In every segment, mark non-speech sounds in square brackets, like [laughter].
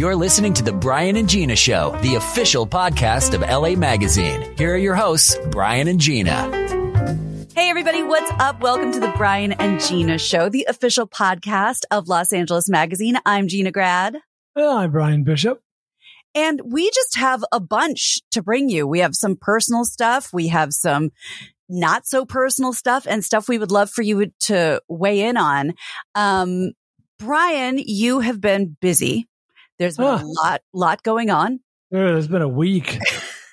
You're listening to The Bryan and Gina Show, the official podcast of LA Magazine. Here are your hosts, Bryan and Gina. Hey, everybody, what's up? Welcome to the Bryan and Gina Show, the official podcast of Los Angeles Magazine. I'm Gina Grad. I'm Bryan Bishop. And we just have a bunch to bring you. We have some personal stuff. We have some not so personal stuff and stuff we would love for you to weigh in on. Um, Bryan, you have been busy. There's been a lot, lot going on. There's been a week.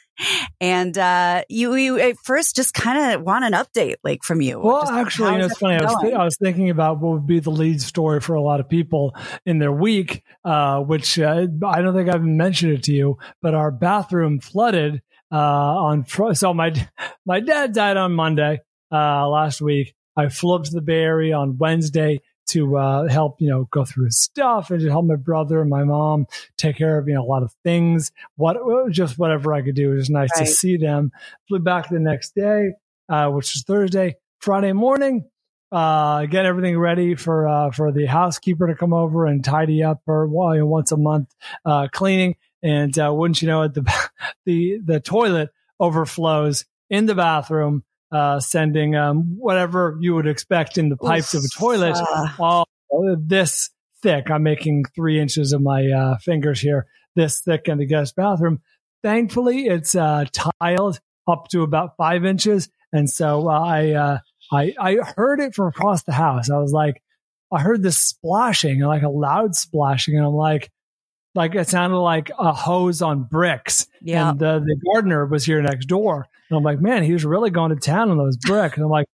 [laughs] and uh, you, you at first just kind of want an update, like from you. Well, Just actually, you know, it's funny. I was, th- I was thinking about what would be the lead story for a lot of people in their week, uh, which uh, I don't think I've mentioned it to you, but our bathroom flooded uh, on. Fr- so my [laughs] my dad died on Monday uh, last week. I flew up to the Bay Area on Wednesday to uh, help, you know, go through his stuff and to help my brother and my mom take care of, you know, a lot of things. What just whatever I could do. It was nice Right. to see them. Flew back the next day, uh, which was Thursday. Friday morning, uh, get everything ready for uh, for the housekeeper to come over and tidy up or well, you know, once a month uh, cleaning. And uh, wouldn't you know it, the [laughs] the the toilet overflows in the bathroom, uh, sending um, whatever you would expect in the pipes of a toilet Uh, all this thick. I'm making three inches of my uh, fingers here, this thick in the guest bathroom. Thankfully, it's uh, tiled up to about five inches, and so uh, I, uh, I I heard it from across the house. I was like, I heard this splashing, like a loud splashing, and I'm like, like it sounded like a hose on bricks. yeah. And uh, the gardener was here next door. And I'm like, man, he was really going to town on those bricks. And I'm like,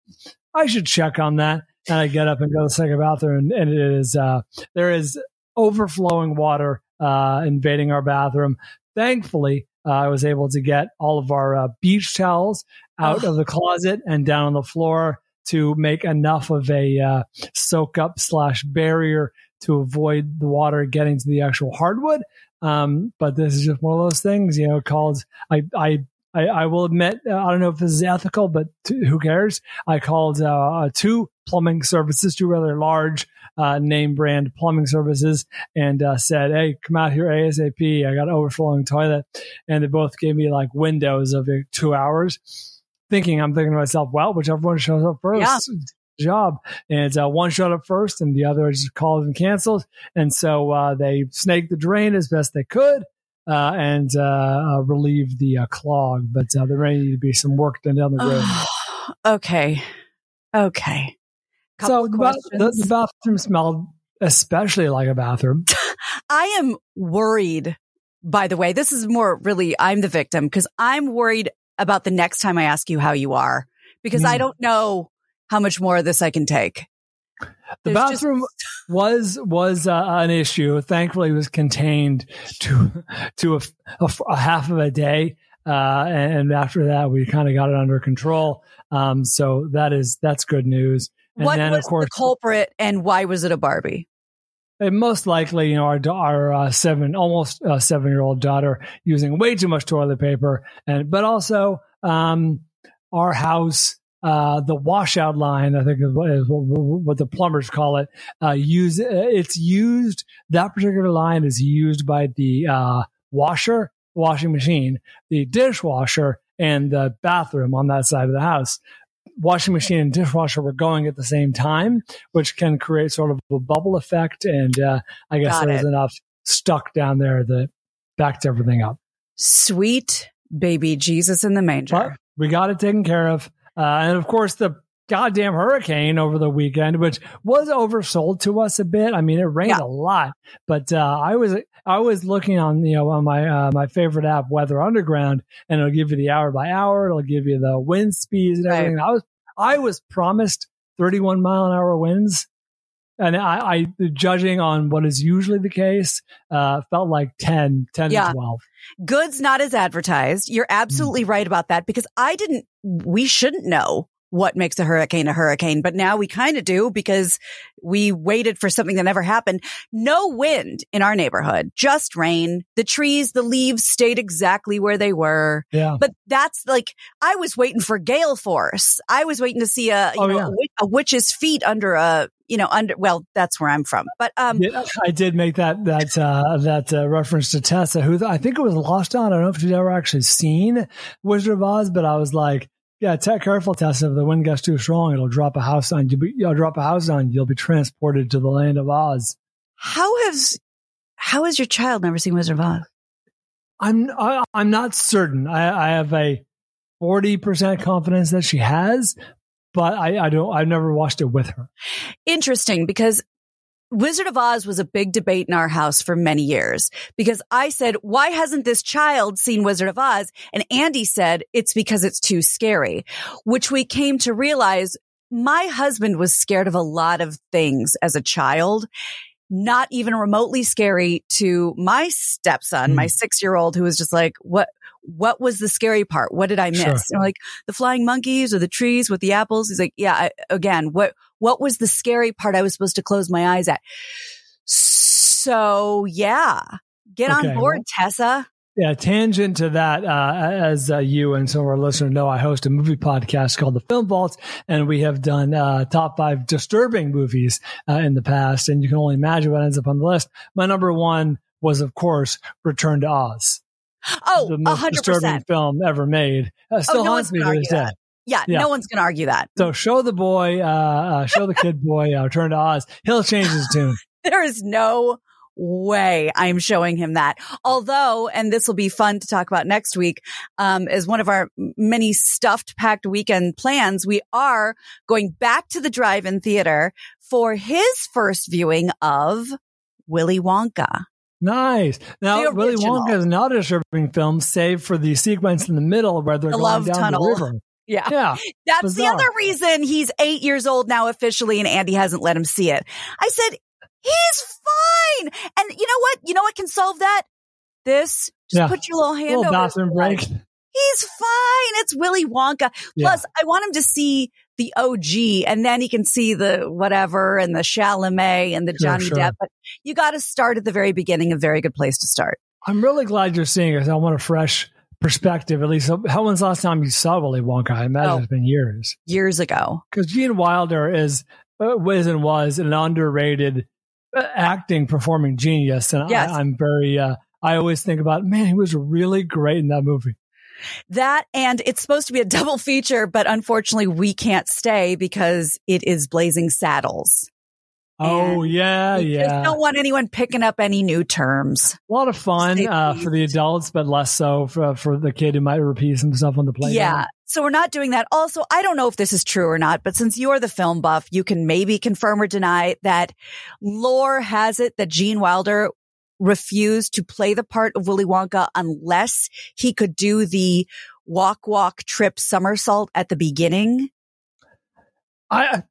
I should check on that. And I get up and go to the second bathroom, and, and it is uh, there is overflowing water uh, invading our bathroom. Thankfully, uh, I was able to get all of our uh, beach towels out of the closet and down on the floor to make enough of a uh, soak up slash barrier to avoid the water getting to the actual hardwood. Um, but this is just one of those things, you know, called I, I, I, I will admit, uh, I don't know if this is ethical, but t- who cares? I called uh, two plumbing services, two rather large uh, name brand plumbing services, and uh, said, "Hey, come out here ASAP. I got an overflowing toilet," and they both gave me like windows of uh, two hours. Thinking, I'm thinking to myself, well, whichever one shows up first, Yeah. Job. And uh, one showed up first, and the other just called and canceled. And so uh, they snaked the drain as best they could. Uh, and uh, uh, relieve the uh, clog, but uh, there may need to be some work done down the road. [sighs] okay. Okay. Couple so the, the, bathroom smelled especially like a bathroom. [laughs] I am worried, by the way. This is more really, I'm the victim because I'm worried about the next time I ask you how you are because I Mm. don't know how much more of this I can take. The There's just- bathroom was was uh, an issue. Thankfully, it was contained to to a, a, a half of a day, uh, and after that, we kind of got it under control. Um, so that is that's good news. And what then, was of course, the culprit and why was it a Barbie? And most likely, you know, our our uh, seven, almost uh, seven year old daughter using way too much toilet paper, and but also um, our house, uh, the washout line, I think is what, is what, what the plumbers call it. Uh, use uh, it's used that particular line is used by the uh, washer, washing machine, the dishwasher, and the bathroom on that side of the house. Washing machine and dishwasher were going at the same time, which can create sort of a bubble effect. And uh, I guess Got there was it. enough stuck down there that backed everything up. Sweet baby Jesus in the manger. But we got it taken care of. Uh, and of course, the goddamn hurricane over the weekend, which was oversold to us a bit. I mean, it rained Yeah. a lot, but uh, I was I was looking on you know on my uh, my favorite app, Weather Underground, and it'll give you the hour by hour. It'll give you the wind speeds and Right. everything. I was I was promised 31 mile an hour winds. And I, I, judging on what is usually the case, uh, felt like 10, 10 Yeah. to 12. Goods not as advertised. You're absolutely right about that because I didn't, we shouldn't know what makes a hurricane a hurricane, but now we kind of do because we waited for something that never happened. No wind in our neighborhood, just rain. The trees, the leaves stayed exactly where they were. Yeah. But that's like, I was waiting for gale force. I was waiting to see a, you Oh, know, yeah. a, a witch's feet under a, you know, under, well, that's where I'm from. But, um, Yeah, I did make that that uh, that uh, reference to Tessa, who I think it was lost on. I don't know if she'd ever actually seen Wizard of Oz, but I was like, "Yeah, take careful, Tessa. If the wind gets too strong, it'll drop a house on you. You'll drop a house on you. You'll be transported to the land of Oz." how has, how has your child never seen Wizard of Oz? I'm I, I'm not certain. I, I have a forty percent confidence that she has, but I, I don't. I've never watched it with her. interesting because Wizard of Oz was a big debate in our house for many years because I said, why hasn't this child seen Wizard of Oz? And Andy said, it's because it's too scary, which we came to realize my husband was scared of a lot of things as a child. Not even remotely scary to my stepson, Hmm. my six year old, who was just like, what, what was the scary part? What did I miss? Sure. And like the flying monkeys or the trees with the apples. He's like, yeah, I, again, what, what was the scary part I was supposed to close my eyes at? So yeah, get Okay, on board, Tessa. Yeah, tangent to that, uh, as uh, you and some of our listeners know, I host a movie podcast called The Film Vault, and we have done uh, top five disturbing movies uh, in the past, and you can only imagine what ends up on the list. My number one was, of course, Return to Oz, Oh, the most hundred disturbing percent. film ever made. Uh, still no haunts me gonna this day. that. Yeah, Yeah. no one's going to argue that. So show the boy, uh, uh, show the kid boy, uh, Return to Oz. He'll change his tune. [laughs] There is no way I'm showing him that. Although, and this will be fun to talk about next week, um, as one of our many stuffed packed weekend plans, we are going back to the drive-in theater for his first viewing of Willy Wonka. Nice. Now, Willy. Wonka is not a disturbing film, save for the sequence in the middle where they're The going love down tunnel. the river. Yeah. Yeah. That's Bizarre. the other reason he's eight years old now officially and Andy hasn't let him see it. I said, he's fine. And you know what? You know what can solve that? This. Just Yeah. put your little hand little over bathroom break. He's fine. It's Willy Wonka. Yeah. Plus, I want him to see the OG and then he can see the whatever and the Chalamet and the Sure, Johnny sure. Depp. But you got to start at the very beginning. A very good place to start. I'm really glad you're seeing it. I want a fresh perspective. At least, how when's the last time you saw Willy Wonka? I imagine Oh. it's been years. Years ago. Because Gene Wilder is, uh, was and was an underrated uh, acting performing genius. And Yes. I, I'm very, uh, I always think about, man, he was really great in that movie. That and it's supposed to be a [laughs] double feature, but unfortunately we can't stay because it is Blazing Saddles. Oh, yeah, yeah. don't want anyone picking up any new terms. A lot of fun uh, for the adults, but less so for, for the kid who might repeat some stuff on the playground. Yeah. So we're not doing that. Also, I don't know if this is true or not, but since you're the film buff, you can maybe confirm or deny that lore has it that Gene Wilder refused to play the part of Willy Wonka unless he could do the walk, walk, trip somersault at the beginning. I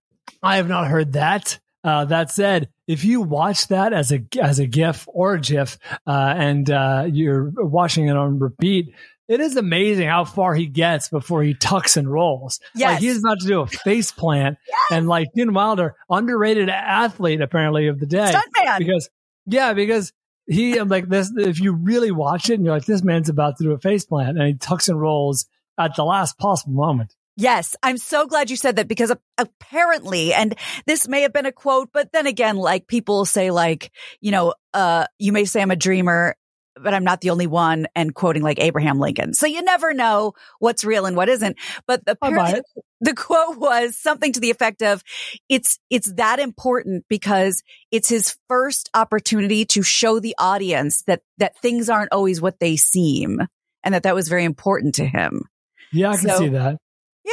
I have not heard that. Uh, that said, if you watch that as a as a GIF or a GIF, uh, and uh, you're watching it on repeat, it is amazing how far he gets before he tucks and rolls. Yes. Like he's about to do a face plant, yes. and like Gene Wilder, underrated athlete apparently of the day, Stuntman. because yeah, because he I'm like this. If you really watch it, and you're like, this man's about to do a face plant, and he tucks and rolls at the last possible moment. Yes, I'm so glad you said that because apparently, and this may have been a quote, but then again, like people say, like, you know, uh, you may say I'm a dreamer, but I'm not the only one and quoting like Abraham Lincoln. So you never know what's real and what isn't. But apparently [laughs] the quote was something to the effect of it's, it's that important because it's his first opportunity to show the audience that, that things aren't always what they seem and that that was very important to him. Yeah, I can So- see that.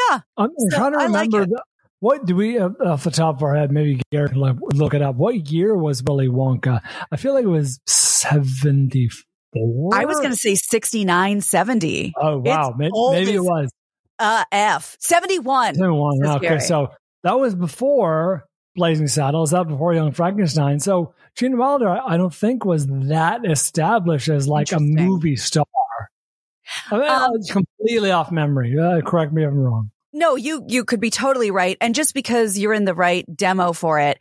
Yeah. I'm So, trying to I like remember the, what do we uh, off the top of our head? Maybe Gary can like, look it up. What year was Willy Wonka? I feel like it was seventy four. I was going to say 69, 70. Oh wow, maybe, maybe it was Uh, F 71. 71. Okay, so that was before Blazing Saddles. That before Young Frankenstein. So Gene Wilder, I I don't think was that established as like a movie star. I mean, Um, it's completely off memory. Uh, correct me if I'm wrong. no, you you could be totally right. And just because you're in the right demo for it,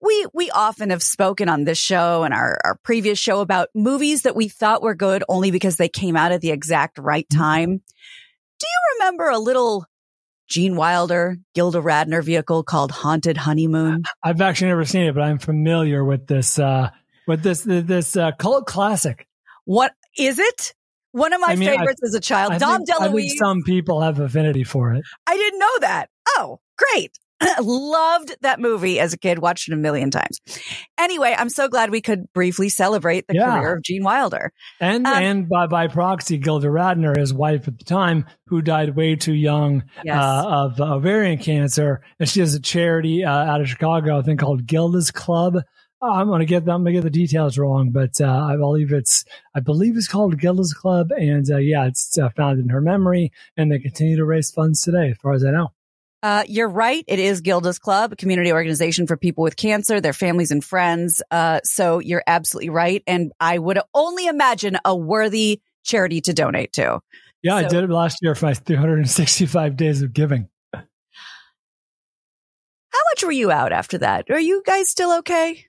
we we often have spoken on this show and our, our previous show about movies that we thought were good only because they came out at the exact right Mm-hmm. time. Do you remember a little Gene Wilder, Gilda Radner vehicle called Haunted Honeymoon? I've actually never seen it, but I'm familiar with this uh with this this uh, cult classic. What is it? One of my I mean, I- favorites as a child. I Dom think, I DeLuise. some people have affinity for it. I didn't know that. Oh, great. [clears throat] Loved that movie as a kid, watched it a million times. Anyway, I'm so glad we could briefly celebrate the Yeah. career of Gene Wilder. And Um, and by by proxy, Gilda Radner, his wife at the time, who died way too young Yes. uh, of ovarian cancer, and she has a charity uh, out of Chicago, I think called Gilda's Club. Uh, I'm gonna get I'm gonna get the details wrong, but uh, I believe it's I believe it's called Gilda's Club, and uh, yeah, it's uh, founded in her memory, and they continue to raise funds today, as far as I know. Uh, you're right. It is Gilda's Club, a community organization for people with cancer, their families and friends. Uh, so you're absolutely right. And I would only imagine a worthy charity to donate to. Yeah, I did it last year for my 365 days of giving. How much were you out after that? Are you guys still okay?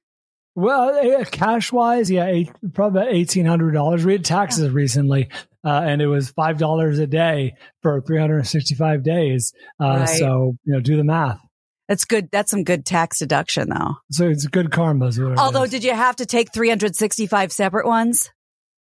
Well, cash wise, yeah, eight, probably about eighteen hundred dollars. We had taxes recently, uh, and it was five dollars a day for three hundred and sixty-five days. Uh, Right. So you know, do the math. That's good. That's some good tax deduction though. So it's good karma. Although, did you have to take 365 separate ones?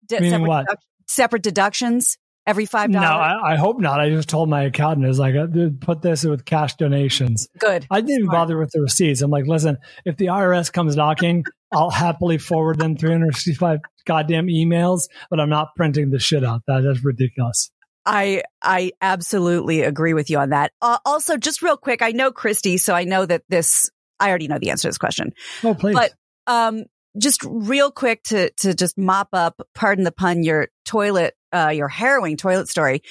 D- Meaning separate, what? deduc- separate deductions every $5? no, I, I hope not. I just told my accountant, "Is like uh, put this with cash donations." Good. I didn't Smart. bother with the receipts. I'm like, listen, if the IRS comes knocking, I'll happily forward them 365 goddamn emails, but I'm not printing the shit out. That is ridiculous. I I absolutely agree with you on that. Uh, also, just real quick, I know Christy, so I know that this. I already know the answer to this question, Oh, please. but um, just real quick to to just mop up, pardon the pun, your toilet, uh, your harrowing toilet story.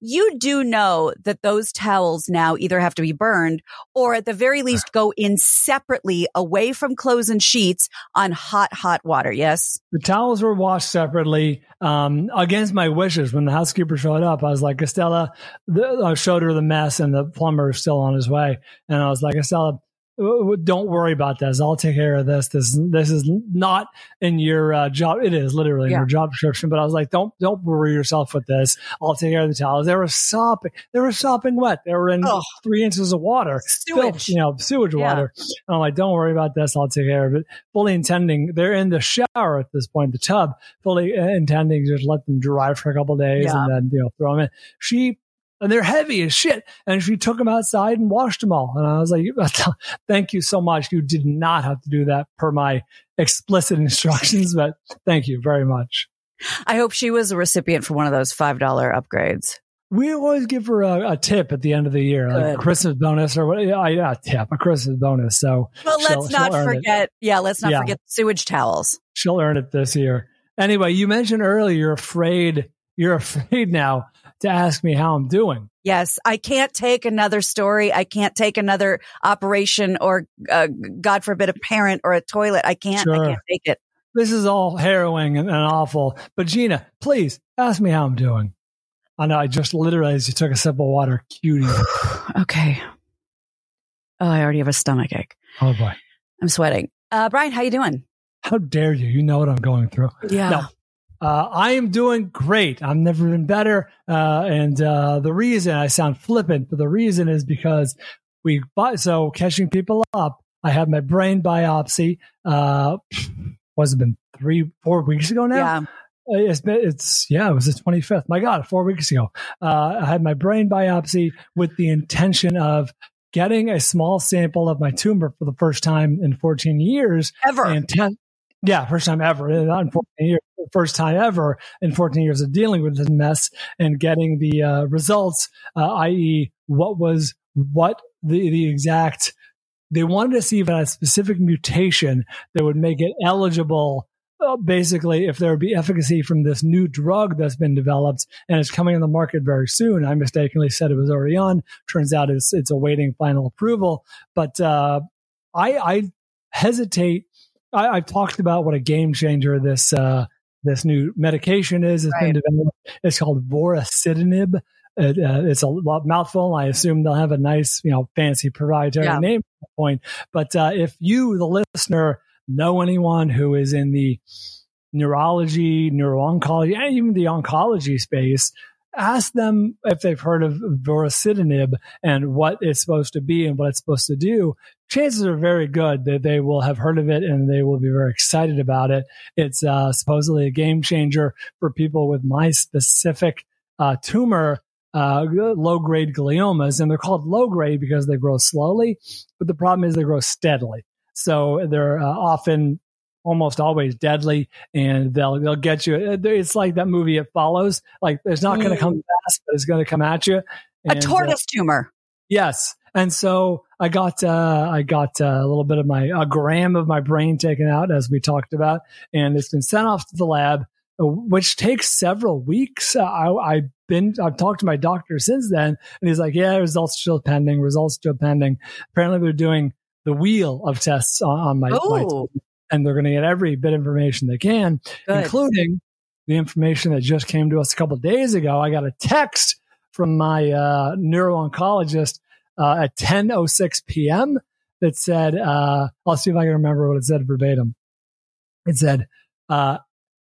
You do know that those towels now either have to be burned or at the very least go in separately away from clothes and sheets on hot hot water. Yes. The towels were washed separately um, against my wishes. When the housekeeper showed up, I was like, Estella, the, I showed her the mess and the plumber is still on his way. And I was like, Estella, don't worry about this. I'll take care of this. This this is not in your uh, job. It is literally in your job description. But I was like, don't don't worry yourself with this. I'll take care of the towels. They were sopping. They were sopping wet. They were in Ugh. three inches of water, Sewage. You know, sewage Yeah. water. And I'm like, don't worry about this. I'll take care of it. Fully intending, they're in the shower at this point, the tub, fully uh, intending to just let them dry for a couple days Yeah. and then, you know, throw them in. She, and they're heavy as shit. And she took them outside and washed them all. And I was like, [laughs] thank you so much. You did not have to do that per my explicit instructions, but thank you very much. I hope she was a recipient for one of those five dollar upgrades. We always give her a, a tip at the end of the year, like a Christmas bonus or what? Yeah, yeah, a tip, a Christmas bonus. So Well, she'll- let's not she'll earn it. forget. Yeah, let's not Yeah. forget sewage towels. she'll earn it this year. Anyway, you mentioned earlier you're afraid you're [laughs] afraid now to ask me how I'm doing. Yes, I can't take another story. I can't take another operation or, uh, God forbid, a parent or a toilet. I can't. Sure. I can't take it. This is all harrowing and, and awful. But Gina, please ask me how I'm doing. I know I just literally as you took a sip of water, cutie. [sighs] okay. Oh, I already have a stomach ache. Oh boy. I'm sweating. Uh, Bryan, how you doing? How dare you? You know what I'm going through. Yeah. No. Uh, I am doing great. I've never been better. Uh, and uh, the reason I sound flippant, but the reason is because we bought, so catching people up. I had my brain biopsy. Uh, was it been three, four weeks ago now? Yeah. Uh, It's been, it's, yeah, it was the 25th. My God, four weeks ago. Uh, I had my brain biopsy with the intention of getting a small sample of my tumor for the first time in 14 years Ever. and ten, yeah, first time ever, not in 14 years, first time ever in 14 years of dealing with this mess and getting the uh, results, uh, i.e., what was what the the exact. They wanted to see if a specific mutation that would make it eligible. Uh, basically, if there would be efficacy from this new drug that's been developed and it's coming on the market very soon. I mistakenly said it was already on. Turns out it's it's awaiting final approval. But uh, I, I hesitate I, I've talked about what a game changer this uh, this new medication is. It's been developed. It's called vorasidenib. it, uh, it's a mouthful. I assume they'll have a nice, you know, fancy proprietary Yeah. name point. But uh, if you, the listener, know anyone who is in the neurology, neuro-oncology, and even the oncology space, ask them if they've heard of vorasidenib and what it's supposed to be and what it's supposed to do. Chances are very good that they will have heard of it and they will be very excited about it. It's uh, supposedly a game changer for people with my specific uh, tumor, uh, low grade gliomas. And they're called low grade because they grow slowly, but the problem is they grow steadily. So they're uh, often almost always deadly and they'll they'll get you it's like that movie it follows like it's not going to come fast but it's going to come at you a And, uh, tortoise tumor. Yes. And so I got uh, I got uh, a little bit of my a gram of my brain taken out as we talked about, and it's been sent off to the lab, uh, which takes several weeks. Uh, I, I've been I've talked to my doctor since then, and he's like, "Yeah, results still pending. Results still pending." Apparently, they're doing the wheel of tests on, on my, my and they're going to get every bit of information they can, good. including the information that just came to us a couple days ago. I got a text from my uh, neuro-oncologist uh, at 10:06 p.m. that said, uh, "I'll see if I can remember what it said verbatim." It said, uh,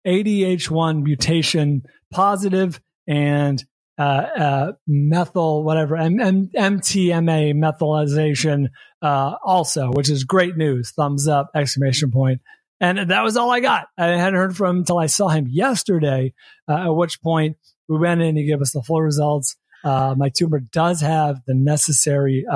"IDH1 mutation positive and uh, uh, methyl whatever M- M- MTMA methylization uh, also, which is great news. Thumbs up! Exclamation point. And that was all I got. I hadn't heard from him until I saw him yesterday. Uh, at which point we went in. He gave us the full results. Uh, my tumor does have the necessary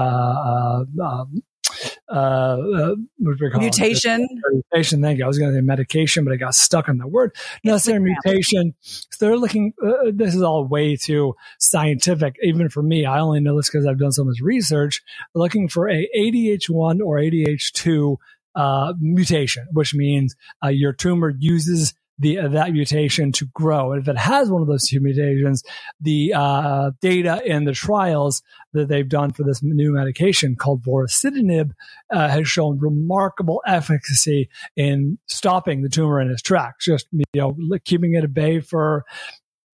uh, uh, uh, uh, what do we call it? Mutation. mutation. Thank you. I was going to say medication, but I got stuck on the word. No, the ground. mutation. So they're looking. Uh, this is all way too scientific, even for me. I only know this because I've done so much research. Looking for a IDH1 or IDH2 uh, mutation, which means uh, your tumor uses the uh, that mutation to grow. And if it has one of those two mutations, the uh, data in the trials that they've done for this new medication called vorasidenib uh, has shown remarkable efficacy in stopping the tumor in its tracks, just you know keeping it at bay for.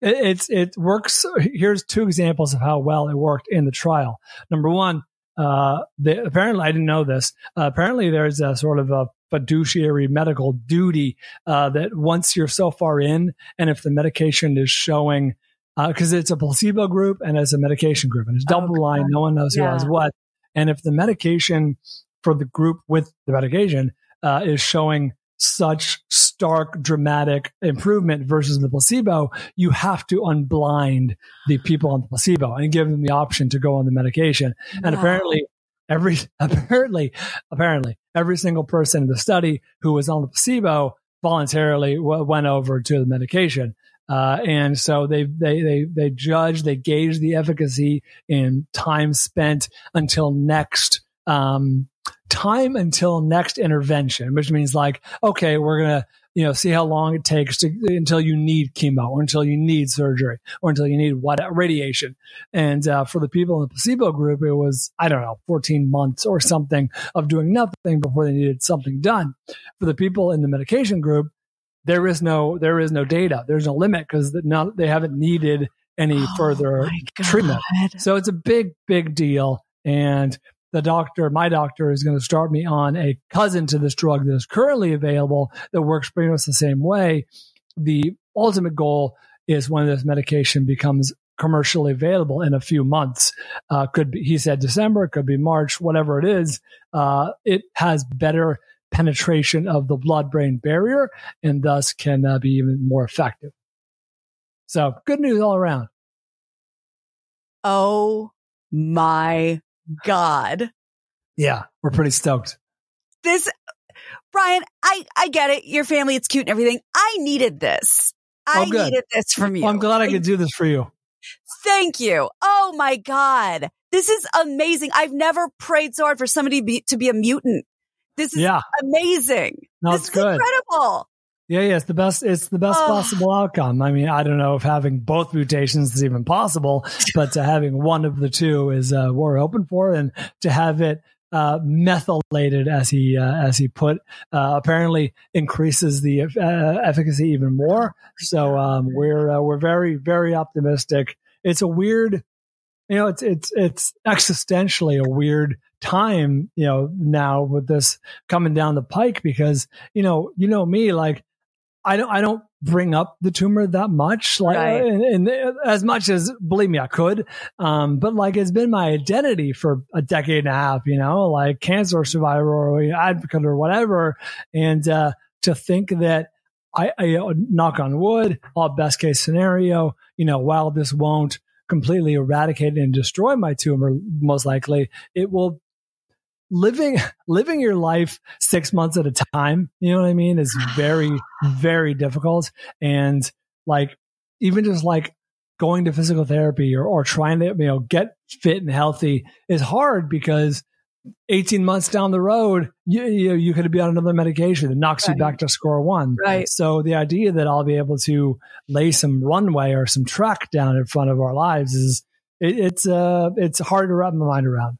It's it works. Here's two examples of how well it worked in the trial. Number one, uh, the, apparently I didn't know this. Uh, apparently there's a sort of a fiduciary medical duty uh, that once you're so far in, and if the medication is showing, uh because it's a placebo group and it's a medication group, and it's Oh, double blind, no one knows who has what, and if the medication for the group with the medication uh, is showing such stark, dramatic improvement versus the placebo, you have to unblind the people on the placebo and give them the option to go on the medication. And Wow. apparently, every [laughs] apparently apparently every single person in the study who was on the placebo voluntarily w- went over to the medication. Uh, and so they, they, they, they judge, they gauge the efficacy in time spent until next, um, time until next intervention, which means like, okay, we're going to, you know, see how long it takes to, until you need chemo or until you need surgery or until you need what radiation. And, uh, for the people in the placebo group, it was, I don't know, 14 months or something of doing nothing before they needed something done. For the people in the medication group, there is no, there is no data. There's no limit because they haven't needed any Oh further treatment. So it's a big, big deal. And the doctor, my doctor, is going to start me on a cousin to this drug that is currently available that works pretty much the same way. The ultimate goal is when this medication becomes commercially available in a few months. Uh, could be, he said December, could be March, whatever it is. Uh, it has better penetration of the blood brain barrier and thus can uh, be even more effective. So good news all around. Oh my God. Yeah, we're pretty stoked. This, Bryan, I, I get it. Your family, it's cute and everything. I needed this. I oh, needed this from you. Well, I'm glad I could do this for you. Thank you. Oh my God. This is amazing. I've never prayed so hard for somebody be, to be a mutant. This is Yeah, amazing. no, this it's is good. incredible. Yeah, yeah, it's the best. It's the best Oh. possible outcome. I mean, I don't know if having both mutations is even possible, [laughs] but to having one of the two is uh, what we're hoping for, and to have it uh, methylated, as he uh, as he put, uh, apparently increases the uh, efficacy even more. So um, we're uh, we're very very optimistic. It's a weird you know, it's it's it's existentially a weird time, you know, now with this coming down the pike because you know, you know me, like I don't I don't bring up the tumor that much like right. and, and, as much as believe me i could um but like it's been my identity for a decade and a half you know like cancer survivor or advocate or whatever and uh to think that I, I knock on wood all best case scenario you know while this won't completely eradicate and destroy my tumor most likely it will living [laughs] living your life six months at a time you know what i mean is [sighs] very very difficult. And like even just like going to physical therapy or, or trying to you know get fit and healthy is hard because 18 months down the road you you, you could be on another medication. That knocks right. you back to score one. Right. So the idea that i'll be able to lay some runway or some track down in front of our lives is it, it's uh it's hard to wrap my mind around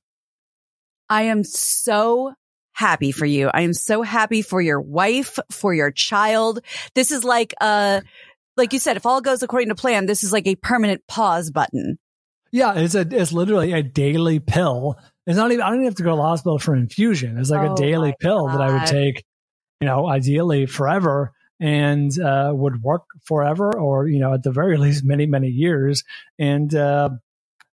I am so happy for you. I am so happy for your wife, for your child. This is like uh like you said, if all goes according to plan, this is like a permanent pause button. Yeah, it's a it's literally a daily pill. It's not even I don't even have to go to the hospital for infusion. It's like oh a daily pill God. that I would take, you know, ideally forever and uh, would work forever or, you know, at the very [laughs] least many, many years. And uh,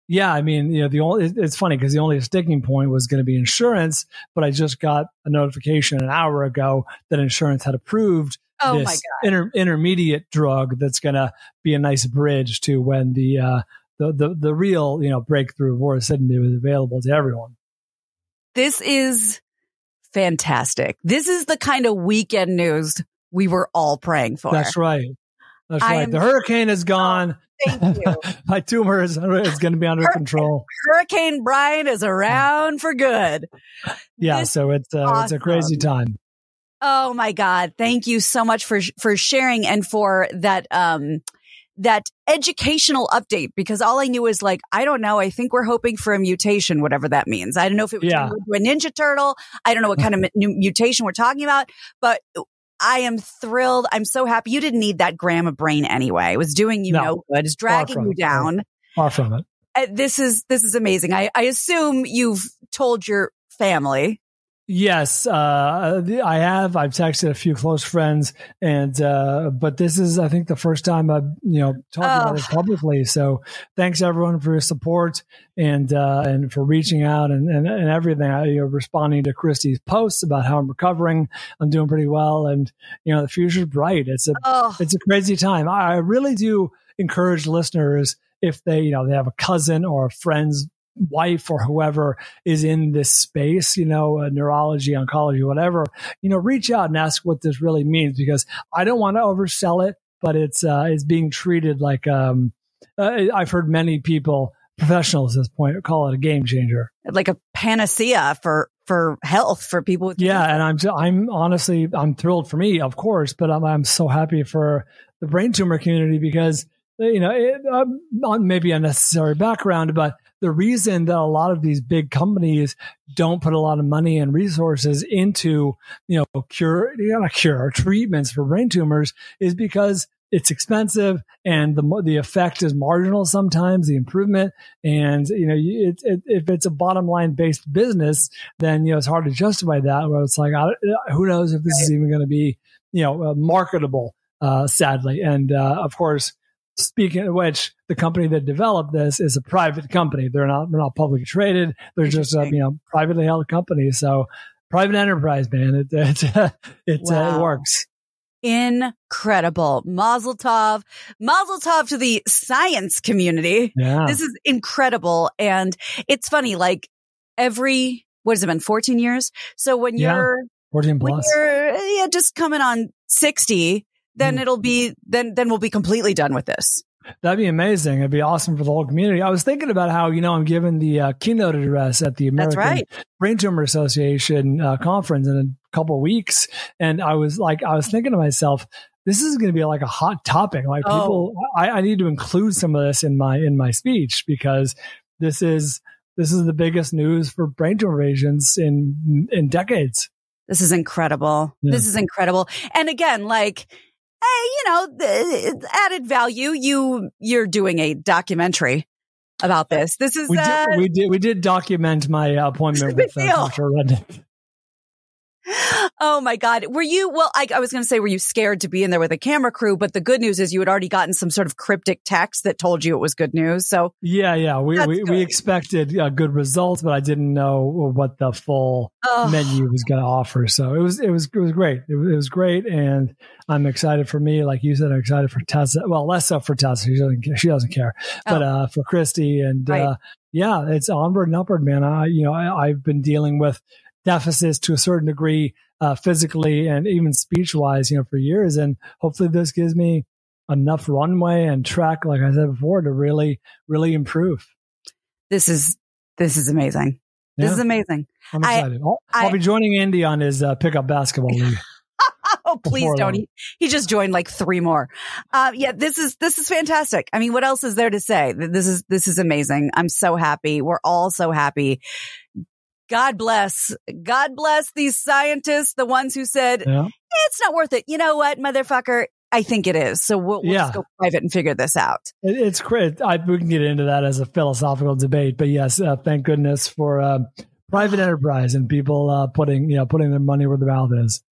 yeah, I mean, you know, the only it's funny because the only sticking point was going to be insurance, but I just got a notification an hour ago that insurance had approved oh this inter- intermediate drug that's going to be a nice bridge to when the uh, the the the real you know breakthrough of vorasidenib is available to everyone. This is fantastic. This is the kind of weekend news we were all praying for. That's right. That's right. the hurricane is gone. Thank you. [laughs] My tumor is, is going to be under Hurricane, control. Hurricane Bryan is [laughs] around for good. Yeah, this so it's uh, awesome. it's a crazy time. Oh my God! Thank you so much for for sharing and for that um that educational update because all I knew was like I don't know. I think we're hoping for a mutation, whatever that means. I don't know if it was yeah. a Ninja Turtle. I don't know what kind of [laughs] mutation we're talking about, but I am thrilled. I'm so happy. You didn't need that gram of brain anyway. It was doing you no, no good. It's dragging you down. Far from it. Uh, this is this is amazing. I, I assume you've told your family Yes, uh, I have. I've texted a few close friends, and uh, but this is, I think, the first time I've you know talked oh. about it publicly. So thanks everyone for your support and uh, and for reaching out and and, and everything. I, you know, responding to Christy's posts about how I'm recovering. I'm doing pretty well, and you know the future's bright. It's a oh. it's a crazy time. I really do encourage listeners if they you know they have a cousin or a friend's wife or whoever is in this space, you know, uh, neurology, oncology, whatever, you know, reach out and ask what this really means because I don't want to oversell it, but it's, uh, it's being treated like, um, uh, I've heard many people, professionals at this point, call it a game changer. Like a panacea for, for health for people. yeah. And I'm, I'm honestly, I'm thrilled for me, of course, but I'm, I'm so happy for the brain tumor community because, you know, it, uh, maybe unnecessary background, but the reason that a lot of these big companies don't put a lot of money and resources into, you know, cure, not cure, treatments for brain tumors is because it's expensive and the the effect is marginal sometimes the improvement. And you know it, it, if it's a bottom line based business then you know it's hard to justify that where it's like who knows if this is even going to be you know marketable uh, sadly. And uh, of course Speaking of which, the company that developed this is a private company. They're not they're not publicly traded. They're just a you know privately held company. So private enterprise, man. It it [laughs] it, wow. uh, it works. Incredible. Mazel tov. Mazel tov to the science community. Yeah. This is incredible. And it's funny, like every, what has it been, 14 years? So when yeah. you're, 14 plus. When you're yeah, just coming on 60, then mm. it'll be then then we'll be completely done with this. That'd be amazing. It'd be awesome for the whole community. I was thinking about how you know I'm giving the uh, keynote address at the American right. Brain Tumor Association uh, conference in a couple weeks, and I was like, I was thinking to myself, this is going to be like a hot topic. Like oh. people, I, I need to include some of this in my in my speech because this is this is the biggest news for brain tumor patients in in decades. This is incredible. Yeah. This is incredible. And again, like you know, added value. You, you're doing a documentary about this. This is we uh, did we did we did document my appointment [laughs] with uh. Dr. Redden. Oh my God. Were you, well, I, I was going to say, were you scared to be in there with a camera crew? But the good news is you had already gotten some sort of cryptic text that told you it was good news. So Yeah, yeah, we we, we expected uh, good results, but I didn't know what the full oh, menu was going to offer. So it was it was it was great. It was, it was great, and I'm excited for me. Like you said, I'm excited for Tessa. Well, less so for Tessa. She doesn't she doesn't care, but Oh. uh, for Christy and Right. uh, yeah, it's onward and upward, man. I you know I, I've been dealing with deficits to a certain degree, uh, physically and even speech wise, you know, for years, and hopefully this gives me enough runway and track, like I said before, to really really improve. this is, this is amazing. This is amazing. I'm excited. I, will I'll be joining Andy on his uh, pickup basketball [laughs] league. Oh, please don't. He, he just joined like three more. Uh, yeah, this is, this is fantastic. I mean, what else is there to say? This is, this is amazing. I'm so happy. We're all so happy. God bless, God bless these scientists, the ones who said, Yeah. it's not worth it. You know what, motherfucker? I think it is. So we'll, we'll Yeah. just go private and figure this out. It, it's great. I, we can get into that as a philosophical debate, but yes, uh, thank goodness for uh, private enterprise and people uh, putting you know putting their money where the mouth is.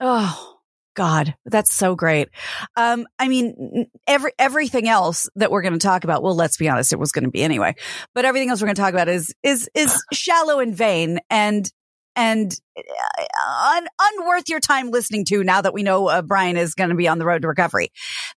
Oh God, that's so great. Um, I mean, every everything else that we're going to talk about. Well, let's be honest, it was going to be anyway. But everything else we're going to talk about is is is [sighs] shallow and vain and and uh, un, unworth your time listening to. Now that we know uh, Bryan is going to be on the road to recovery.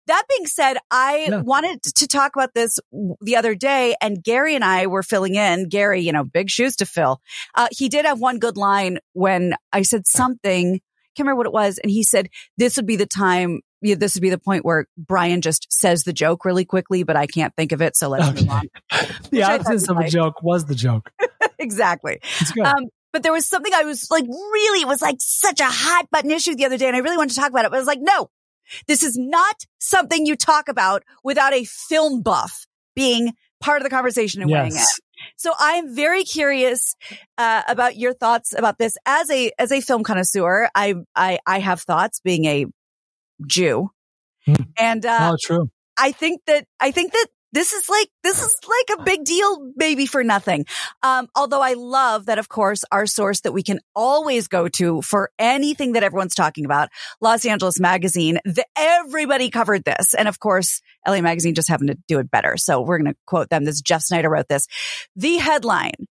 That being said, I Yeah. wanted to talk about this the other day, and Gary and I were filling in. Gary, you know, big shoes to fill. Uh, he did have one good line when I said something. Can't remember what it was, and he said this would be the time. Yeah, this would be the point where Bryan just says the joke really quickly, but I can't think of it, so let's move on. [laughs] the absence of a liked. joke was the joke. [laughs] exactly. Um, but there was something I was like, really, it was like such a hot button issue the other day, and I really wanted to talk about it. But I was like, no, this is not something you talk about without a film buff being part of the conversation and weighing in. So I'm very curious uh, about your thoughts about this as a as a film connoisseur. I I I have thoughts being a Jew, Hmm. and uh, oh, true. I think that I think that this is like this is like a big deal, maybe for nothing. Um, although I love that, of course, our source that we can always go to for anything that everyone's talking about, Los Angeles Magazine. The, everybody covered this, and of course, LA Magazine just happened to do it better. So we're going to quote them. This Jeff Snyder wrote this. The headline.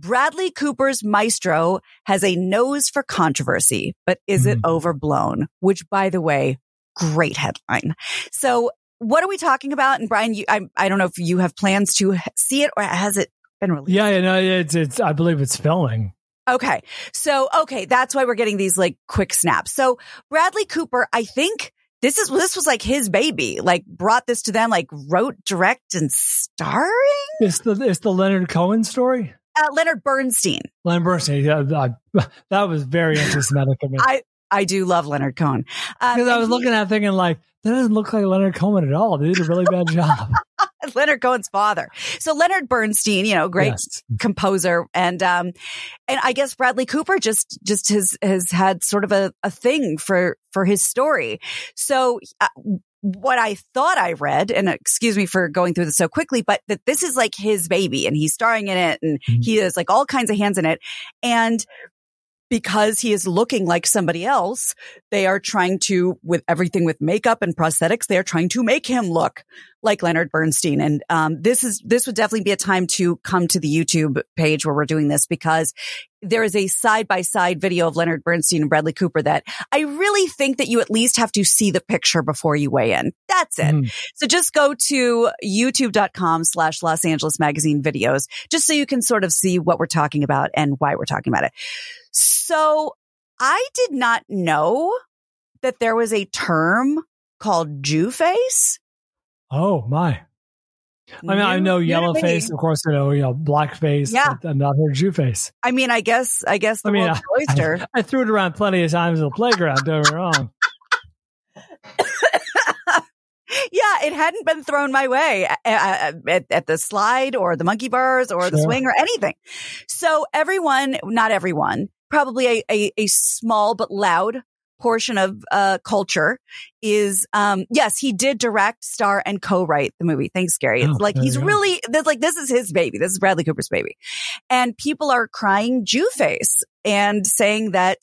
Bradley Cooper's Maestro has a nose for controversy, but is it Mhm. overblown? Which, by the way, great headline. So what are we talking about? And Bryan, you, I, I don't know if you have plans to see it or has it been released? Yeah, you know, it's it's. I believe it's filming. Okay. So, okay. That's why we're getting these like quick snaps. So Bradley Cooper, I think this is, this was like his baby, like brought this to them, like wrote, direct and starring It's the it's the Leonard Cohen story. uh, Leonard Bernstein. Leonard Bernstein. Yeah, I, [laughs] that was very anti-Semitic of me I, I do love Leonard Cohen. Um, because I was he- looking at thinking like that doesn't look like Leonard Cohen at all. They did a really bad [laughs] job. [laughs] Leonard Cohen's father. So Leonard Bernstein, you know, great Yes. composer and um and I guess Bradley Cooper just just has has had sort of a a thing for for his story. So uh, what I thought I read and excuse me for going through this so quickly but that this is like his baby and he's starring in it and Mhm. he has like all kinds of hands in it and because he is looking like somebody else, they are trying to, with everything with makeup and prosthetics, they are trying to make him look like Leonard Bernstein. And um, this is this would definitely be a time to come to the YouTube page where we're doing this because there is a side by side video of Leonard Bernstein and Bradley Cooper that I really think that you at least have to see the picture before you weigh in. That's it. Mhm. So just go to youtube.com slash Los Angeles magazine videos just so you can sort of see what we're talking about and why we're talking about it. So I did not know that there was a term called Jew face. Oh my! I mean, I know yellow face. Of course, I know you know black face. Yeah. I'm not heard Jew face. I mean, I guess, I guess the [laughs] I mean, an oyster. I threw it around plenty of times at the playground. Don't get me wrong. [laughs] yeah, it hadn't been thrown my way uh, at, at the slide or the monkey bars or the swing or anything. So everyone, not everyone, probably a, a, a small but loud portion of uh, culture is um yes he did direct star and co-write the movie. Thanks gary. It's Oh, like he's really that's like this is his baby. This is bradley cooper's baby. And people are crying jew face and saying that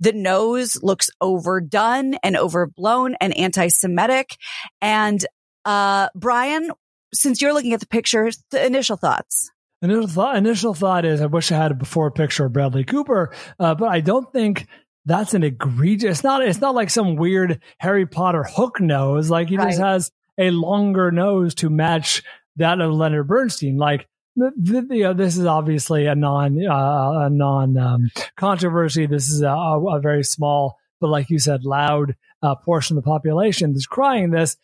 the nose looks overdone and overblown and anti-semitic. And uh bryan since you're looking at the pictures the initial thoughts. Initial thought, initial thought is I wish I had a before picture of Bradley Cooper, uh, but I don't think that's an egregious. It's not. It's not like some weird Harry Potter hook nose. Like he just has a longer nose to match that of Leonard Bernstein. Like the, the, you know, this is obviously a non uh, a non um, controversy. This is a, a very small, but like you said, loud uh, portion of the population that's crying this.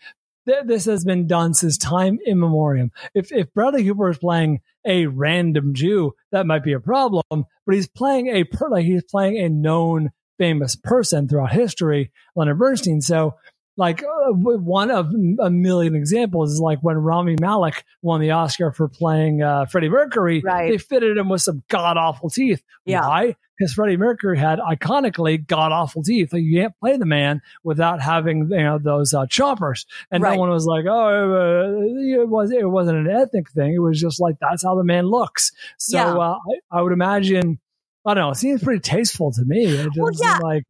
Th- This has been done since time immemorial. If if Bradley Cooper is playing a random Jew, that might be a problem. But he's playing a per- like he's playing a known famous person throughout history, Leonard Bernstein. So, like uh, one of a million examples is like when Rami Malek won the Oscar for playing uh, Freddie Mercury. Right. They fitted him with some god awful teeth. Yeah. Why? Because Freddie Mercury had iconically god awful teeth. Like you can't play the man without having you know those uh, choppers. And Right. no one was like, oh, uh, it was it wasn't an ethnic thing. It was just like that's how the man looks. So Yeah. uh, I, I would imagine. I don't know. It seems pretty tasteful to me. Well, yeah. like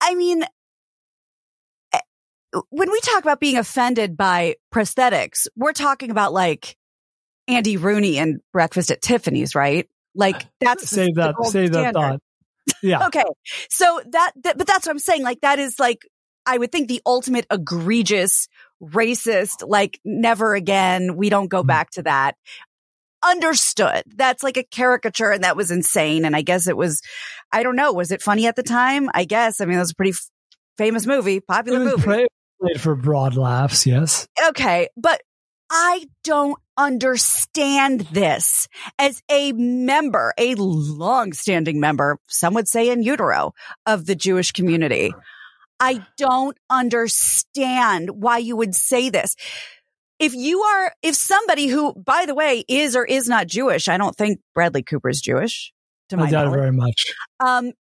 I mean, eh, when we talk about being offended by prosthetics, we're talking about like Andy Rooney and Breakfast at Tiffany's, right? Like [laughs] that's save the that save that thought. Yeah. [laughs] Okay. So that, that, but that's what I'm saying. Like that is like, I would think the ultimate egregious, racist, like never again. We don't go Mhm. back to that. Understood. That's like a caricature and that was insane. And I guess it was, I don't know. Was it funny at the time? I guess. I mean, it was a pretty f- famous movie, popular movie. played, played for broad laughs. Yes. okay. But I don't understand this as a member, a long-standing member, some would say in utero of the Jewish community. I don't understand why you would say this. If you are, if somebody who, by the way, is or is not Jewish, I don't think Bradley Cooper is Jewish. To my I doubt it knowledge very much. um,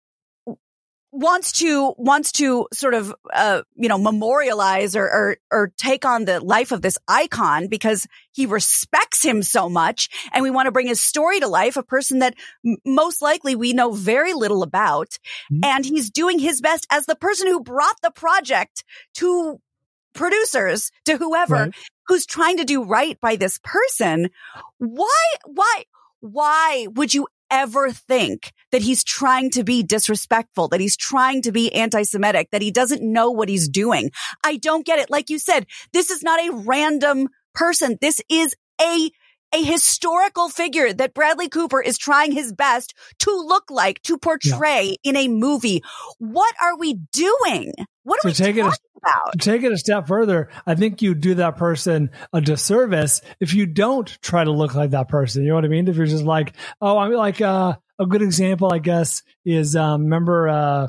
wants to wants to sort of uh, you know memorialize or, or or take on the life of this icon because he respects him so much, and we want to bring his story to life. A person that m- most likely we know very little about, Mhm. and he's doing his best as the person who brought the project to producers to whoever Right. who's trying to do right by this person. Why, why, why would you ever think that he's trying to be disrespectful, that he's trying to be anti-Semitic, that he doesn't know what he's doing? I don't get it. Like you said, this is not a random person. This is a a historical figure that Bradley Cooper is trying his best to look like, to portray in a movie. What are we doing? What are So we take it a- talking about? Take it a step further, I think you do that person a disservice if you don't try to look like that person. You know what I mean? If you're just like, oh, I'm like uh, a good example, I guess, is um, remember uh,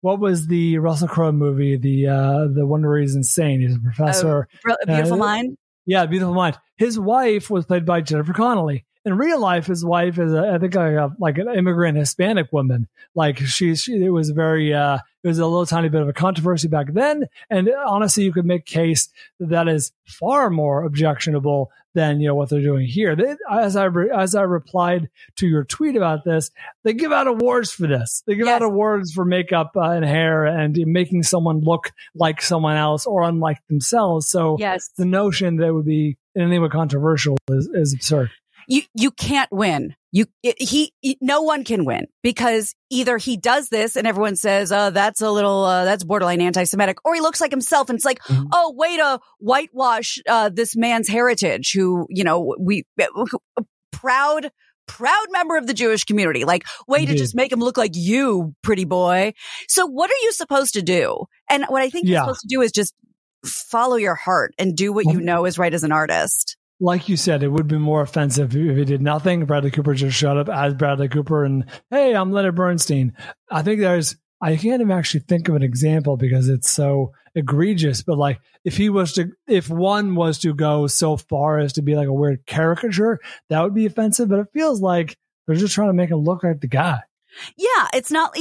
what was the Russell Crowe movie? The uh, the one where he's insane. He's a professor. Br- Beautiful Uh, Mind? Yeah, Beautiful Mind. His wife was played by Jennifer Connelly. In real life, his wife is, a, I think, like, a, like an immigrant Hispanic woman. Like she's, she, it was very, uh, it was a little tiny bit of a controversy back then. And honestly, you could make case that that is far more objectionable than you know what they're doing here. They, as I re, as I replied to your tweet about this, they give out awards for this. They give Yes. out awards for makeup uh, and hair and making someone look like someone else or unlike themselves. So Yes. the notion that it would be in any way controversial is, is absurd. You you can't win. You he, he- no one can win because either he does this and everyone says, "Oh, that's a little uh, that's borderline anti-Semitic," or he looks like himself and it's like, Mhm. "Oh, way to whitewash uh, this man's heritage." Who you know we a [laughs] proud proud member of the Jewish community. Like, way to just make him look like you, pretty boy. So, what are you supposed to do? And what I think you're supposed to do is just follow your heart and do what you Mhm. know is right as an artist. Like you said, it would be more offensive if he did nothing. Bradley Cooper just showed up as Bradley Cooper and, hey, I'm Leonard Bernstein. I think there's, I can't even actually think of an example because it's so egregious, but like if he was to, if one was to go so far as to be like a weird caricature, that would be offensive. But it feels like they're just trying to make him look like the guy. Yeah, it's not.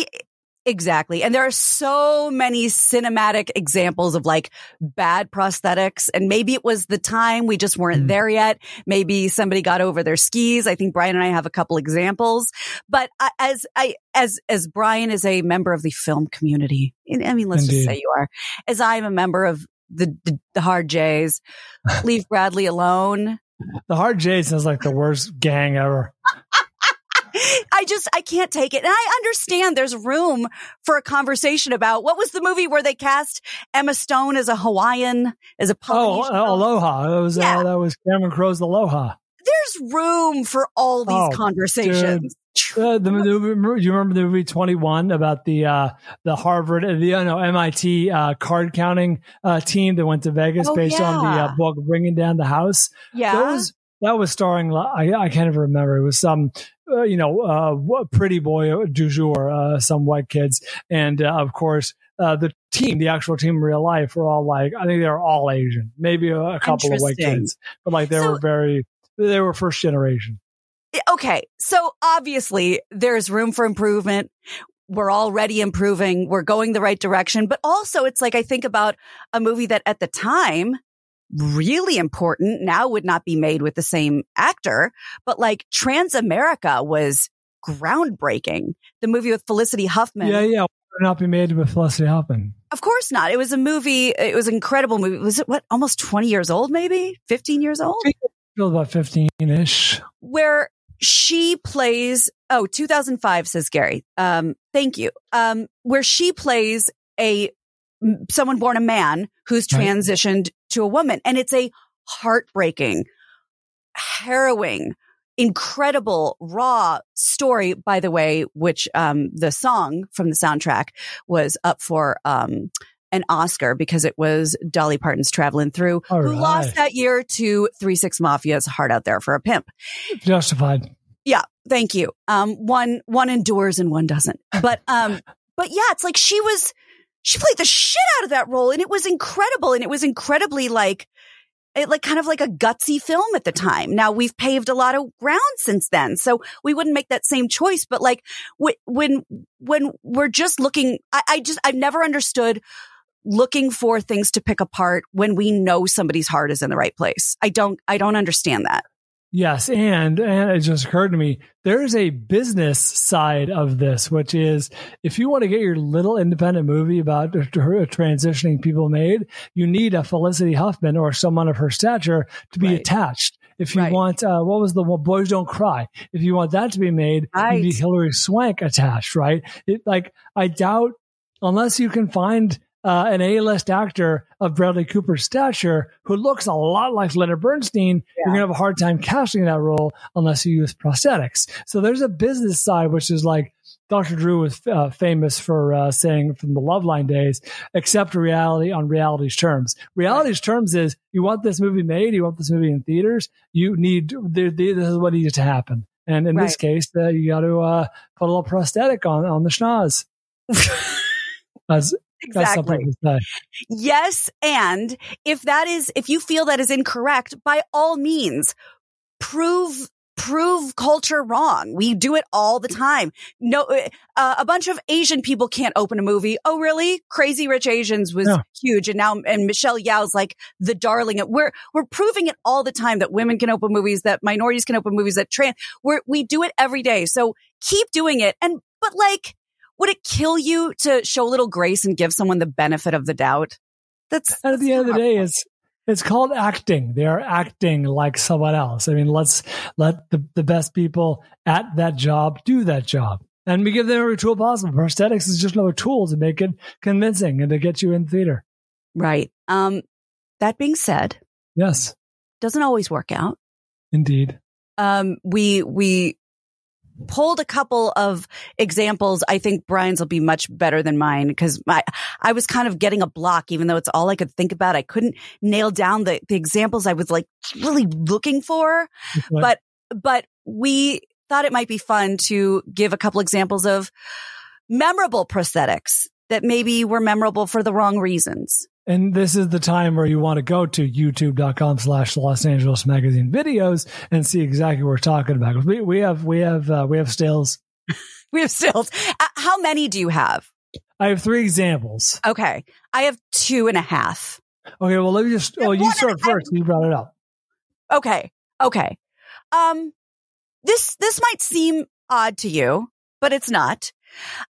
Exactly. And there are so many cinematic examples of like bad prosthetics. And maybe it was the time we just weren't Mm. there yet. Maybe somebody got over their skis. I think Bryan and I have a couple examples, but I, as I, as, as Bryan is a member of the film community, I mean, let's Indeed. just say you are, as I'm a member of the, the, the hard J's, leave [laughs] Bradley alone. The Hard J's is like the worst gang ever. I just, I can't take it. And I understand there's room for a conversation about what was the movie where they cast Emma Stone as a Hawaiian, as a Oh, Polynesian. uh, Aloha. That was Yeah. uh, that was Cameron Crowe's Aloha. there's room for all these Oh, conversations. Uh, the, the, you remember the movie Twenty One about the uh, the Harvard, uh, the uh, no MIT uh, card counting uh, team that went to Vegas Oh, based on the uh, book Bringing Down the House. yeah. That was that was starring. I I can't even remember. It was some. Uh, you know, uh, pretty boy du jour, uh, some white kids, and uh, of course, uh, the team, the actual team in real life, were all like, I think they were all Asian, maybe a, a couple of white kids, but like they So- were very, they were first generation. okay. So obviously there's room for improvement. We're already improving. We're going the right direction. But also it's like I think about a movie that at the time really important now would not be made with the same actor, but like Transamerica was groundbreaking. The movie with Felicity Huffman. Yeah, yeah. Would not be made with Felicity Huffman. Of course not. It was a movie. It was an incredible movie. Was it what? Almost 20 years old, maybe 15 years old about fifteen ish. where she plays oh 2005 says gary um thank you um where she plays a someone born a man who's transitioned to a woman and it's a heartbreaking harrowing incredible raw story by the way which um the song from the soundtrack was up for um an Oscar because it was Dolly Parton's Traveling Through, All who right. lost that year to Three Six Mafia's Hard Out There for a Pimp. Justified. Yeah, thank you. Um, one one endures and one doesn't. But um, but yeah, it's like she was she played the shit out of that role, and it was incredible, and it was incredibly like it like kind of like a gutsy film at the time. Now we've paved a lot of ground since then, so we wouldn't make that same choice. But like when when we're just looking, I, I just I've never understood looking for things to pick apart when we know somebody's heart is in the right place. I don't I don't understand that. Yes, and and it just occurred to me there is a business side of this, which is if you want to get your little independent movie about transitioning people made, you need a Felicity Huffman or someone of her stature to be Right. attached. If you Right. want, uh, what was the one, Boys Don't Cry? If you want that to be made, Right. you need Hilary Swank attached, right? It, like I doubt, unless you can find uh, an A-list actor of Bradley Cooper's stature who looks a lot like Leonard Bernstein, you're gonna have a hard time casting that role unless you use prosthetics. So there's a business side, which is like Dr. Drew was uh, famous for uh, saying from the Loveline days, accept reality on reality's terms. Reality's terms is you want this movie made, you want this movie in theaters, you need, this is what needs to happen. And in this case, uh, you got to uh, put a little prosthetic on, on the schnoz. [laughs] As, exactly. Yes. And if that is, if you feel that is incorrect, by all means, prove, prove culture wrong. We do it all the time. No, uh, a bunch of Asian people can't open a movie. Oh, really? Crazy Rich Asians was Yeah. huge. And now, and Michelle Yeoh's like the darling. We're, we're proving it all the time that women can open movies, that minorities can open movies, that trans, we're, we do it every day. So keep doing it. And, but like, would it kill you to show a little grace and give someone the benefit of the doubt? That's at the end of the day, it's it's called acting. They are acting like someone else. I mean, let's let the, the best people at that job do that job. And we give them every tool possible. Prosthetics is just another tool to make it convincing and to get you in theater. right. Um, that being said, Yes, doesn't always work out. indeed. Um, we we pulled a couple of examples. I think Bryan's will be much better than mine because my I was kind of getting a block, even though it's all I could think about. I couldn't nail down the the examples I was like really looking for. But but we thought it might be fun to give a couple examples of memorable prosthetics that maybe were memorable for the wrong reasons. And this is the time where you want to go to youtube.com slash Los Angeles Magazine videos and see exactly what we're talking about. We, we have, we have, uh, we have stills. [laughs] We have stills. Uh, how many do you have? I have three examples. Okay. I have two and a half. Okay, well, let me just. Oh, you one start and a half. first. You brought it up. Okay. Okay. Um, this, this might seem odd to you, but it's not.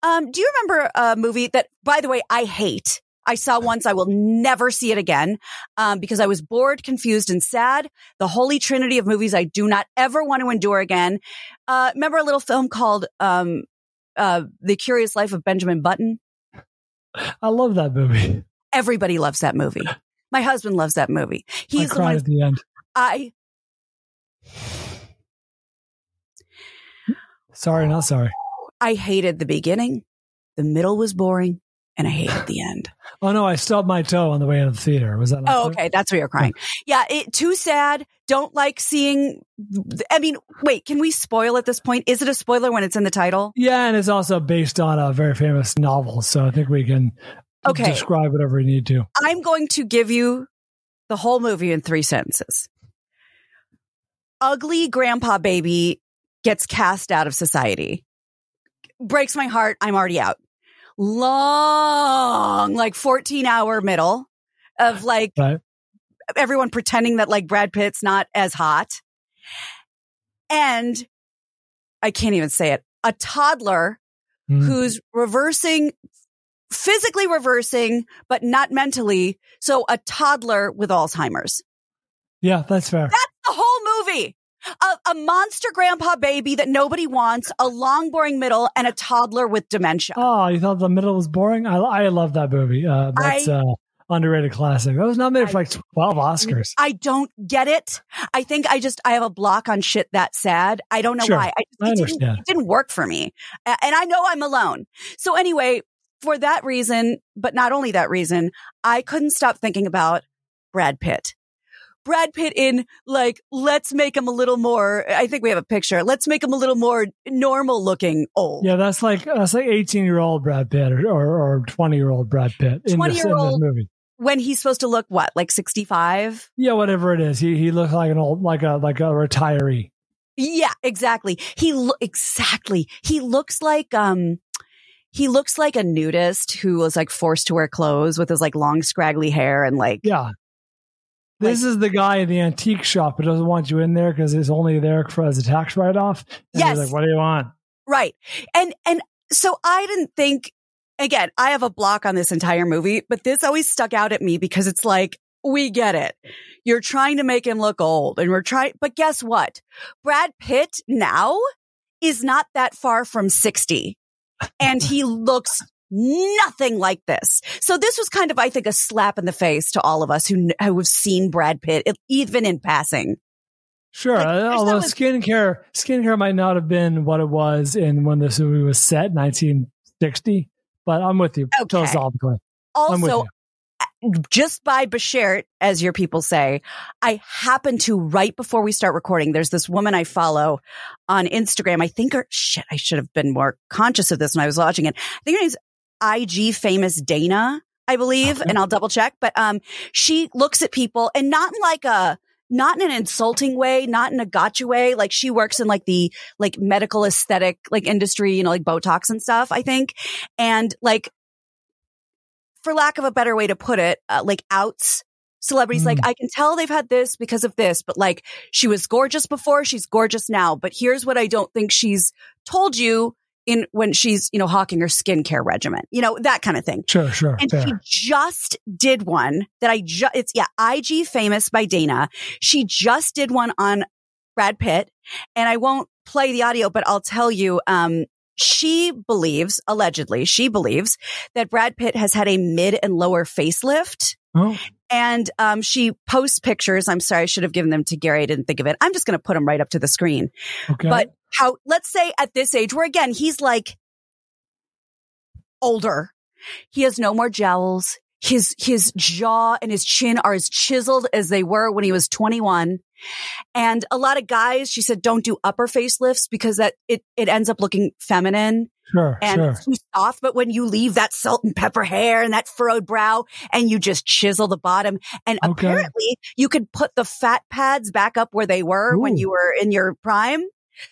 Um, do you remember a movie that, by the way, I hate? I saw once. I will never see it again. Um, because I was bored, confused, and sad. The holy trinity of movies I do not ever want to endure again. Uh, remember a little film called, um, uh, The Curious Life of Benjamin Button? I love that movie. Everybody loves that movie. My husband loves that movie. He's I the one at the end. I Sorry, not sorry. I hated the beginning. The middle was boring and I hated the end. [laughs] Oh no, I stubbed my toe on the way into the theater. Was that? not Oh, okay. That's where you're crying. Yeah. It too sad. Don't like seeing. I mean, wait, can we spoil at this point? Is it a spoiler when it's in the title? Yeah, and it's also based on a very famous novel, so I think we can Okay. describe whatever we need to. I'm going to give you the whole movie in three sentences. Ugly grandpa baby gets cast out of society. Breaks my heart. I'm already out. Long, like 14 hour middle of like Right? everyone pretending that like Brad Pitt's not as hot. And I can't even say it. A toddler Mhm. who's reversing, physically reversing, but not mentally. So a toddler with Alzheimer's. Yeah, that's fair. That's the whole movie. A, a monster grandpa baby that nobody wants, a long, boring middle, and a toddler with dementia. Oh, you thought the middle was boring? I I love that movie. Uh, that's I- uh, underrated classic. That was nominated I- for like twelve Oscars. I don't get it. I think I just I have a block on shit that sad. I don't know Sure. why. I, it, didn't, understand. it didn't work for me, and I know I'm alone. So anyway, for that reason, but not only that reason, I couldn't stop thinking about Brad Pitt. Brad Pitt in like, let's make him a little more. I think we have a picture. Let's make him a little more normal looking old. Yeah, that's like that's like eighteen year old Brad Pitt or or twenty year old Brad Pitt in this, 20-year-old movie. When he's supposed to look what, like 65? Yeah, whatever it is, he he looks like an old like a like a retiree. Yeah, exactly. He lo- exactly. He looks like um he looks like a nudist who was like forced to wear clothes with his like long scraggly hair and like Yeah. This is the guy in the antique shop who doesn't want you in there because it's only there for as a tax write off. Yes. he's like, what do you want? right. And and so I didn't think again, I have a block on this entire movie, but this always stuck out at me because it's like we get it. You're trying to make him look old and we're trying but guess what? Brad Pitt now is not that far from 60 and he [laughs] looks nothing like this. So this was kind of, I think, a slap in the face to all of us who, who have seen Brad Pitt, even in passing. Sure. Like, uh, although no- skincare skincare might not have been what it was in when this movie was set, 1960. But I'm with you Okay. philosophically. I'm with Also, you. just by Bashert, as your people say, I happen to right before we start recording. There's this woman I follow on Instagram. I think her shit. I should have been more conscious of this when I was watching it. I think her name's IG famous Dana, I believe, Okay. and I'll double check. But um, she looks at people and not in like a not in an insulting way, not in a gotcha way. Like she works in like the like medical aesthetic like industry, you know, like Botox and stuff. I think, and like for lack of a better way to put it, uh, like outs celebrities. Like I can tell they've had this because of this, but like she was gorgeous before, she's gorgeous now. But here's what I don't think she's told you in when she's you know hawking her skincare regimen, you know that kind of thing. Sure, sure. And fair. she just did one that I just, it's yeah, IG famous by Dana. She just did one on Brad Pitt and I won't play the audio, but I'll tell you, um, she believes, allegedly, she believes that Brad Pitt has had a mid and lower facelift. Oh, And um, she posts pictures. I'm sorry, I should have given them to Gary. I didn't think of it. I'm just going to put them right up to the screen. okay. But how, let's say at this age, where again, he's like older. He has no more jowls. His, his jaw and his chin are as chiseled as they were when he was 21. And a lot of guys, she said, don't do upper facelifts because that it, it ends up looking feminine sure, and sure. it's too soft. But when you leave that salt and pepper hair and that furrowed brow and you just chisel the bottom and Okay. apparently you could put the fat pads back up where they were when you were in your prime.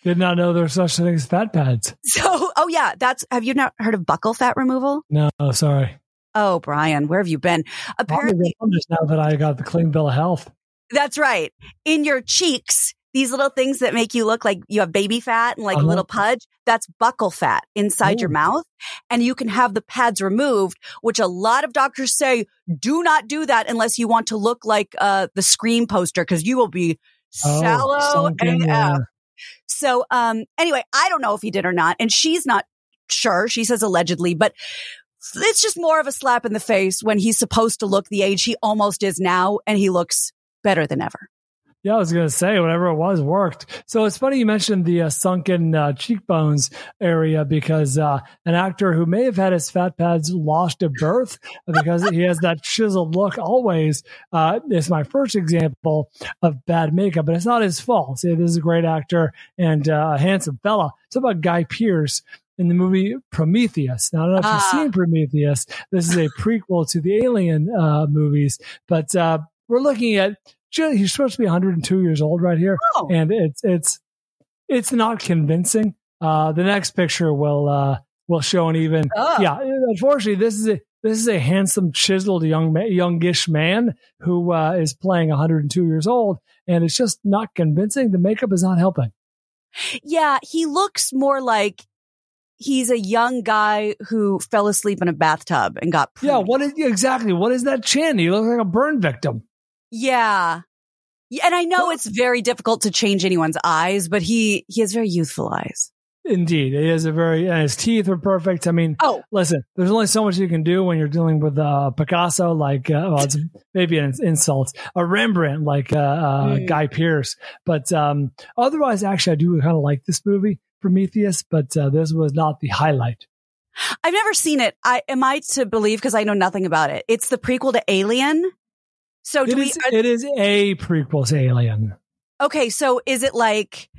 Did not know there was such a thing as fat pads. [laughs] So, oh yeah, that's, have you not heard of buccal fat removal? No, sorry. Oh, Bryan, where have you been? Apparently, just now that I got the clean bill of health. That's right. In your cheeks, these little things that make you look like you have baby fat and like Uh-huh. a little pudge, that's buccal fat inside your mouth. And you can have the pads removed, which a lot of doctors say do not do that unless you want to look like uh, the Scream poster because you will be Oh, shallow sunk in, AF. yeah. So, um, anyway, I don't know if he did or not. And she's not sure. She says allegedly, but it's just more of a slap in the face when he's supposed to look the age he almost is now and he looks better than ever. Yeah, I was going to say whatever it was worked. So it's funny you mentioned the uh, sunken uh, cheekbones area because uh, an actor who may have had his fat pads lost at birth because he has that chiseled look always uh, is my first example of bad makeup, but it's not his fault. See, this is a great actor and uh, a handsome fella. It's about Guy Pearce in the movie Prometheus. Now, I don't know if Ah. you've seen Prometheus. This is a prequel to the Alien uh, movies, but uh, we're looking at he's supposed to be 102 years old right here, Oh. and it's it's it's not convincing. Uh, the next picture will uh, will show an even. Oh. Yeah, unfortunately, this is a this is a handsome, chiseled young youngish man who uh, is playing 102 years old, and it's just not convincing. The makeup is not helping. Yeah, he looks more like he's a young guy who fell asleep in a bathtub and got Yeah, pruny. what is exactly? What is that chin? He looks like a burn victim. Yeah. Yeah, and I know it's very difficult to change anyone's eyes, but he he has very youthful eyes. Indeed, he has a very and his teeth are perfect. I mean, Oh, listen, there's only so much you can do when you're dealing with uh, Picasso, like uh, well, it's [laughs] maybe an insult, a Rembrandt, like uh, uh, Mm. Guy Pearce. But um, otherwise, actually, I do kind of like this movie, Prometheus. But uh, this was not the highlight. I've never seen it. I am I to believe because I know nothing about it. It's the prequel to Alien. So do It we is, are- it is a prequel to Alien. Okay, so is it like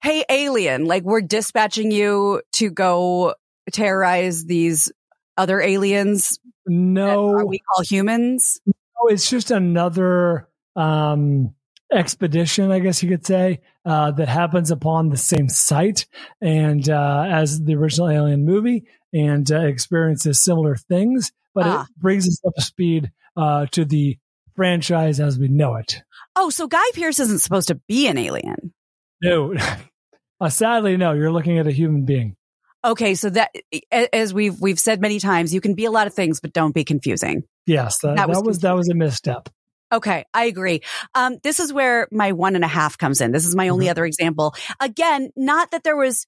Hey alien, like we're dispatching you to go terrorize these other aliens No, we call humans? no, it's just another um, expedition, I guess you could say, uh, that happens upon the same site and uh, as the original Alien movie, and uh, experiences similar things, but Ah. it brings us up to speed uh, to the franchise as we know it. Oh, so Guy Pearce isn't supposed to be an alien. No, [laughs] uh, sadly, no. You're looking at a human being. Okay, so that as we've we've said many times, you can be a lot of things, but don't be confusing. Yes, that, That that was was that was a misstep. Okay, I agree. Um, this is where my one and a half comes in. This is my only Mhm. other example. Again, not that there was,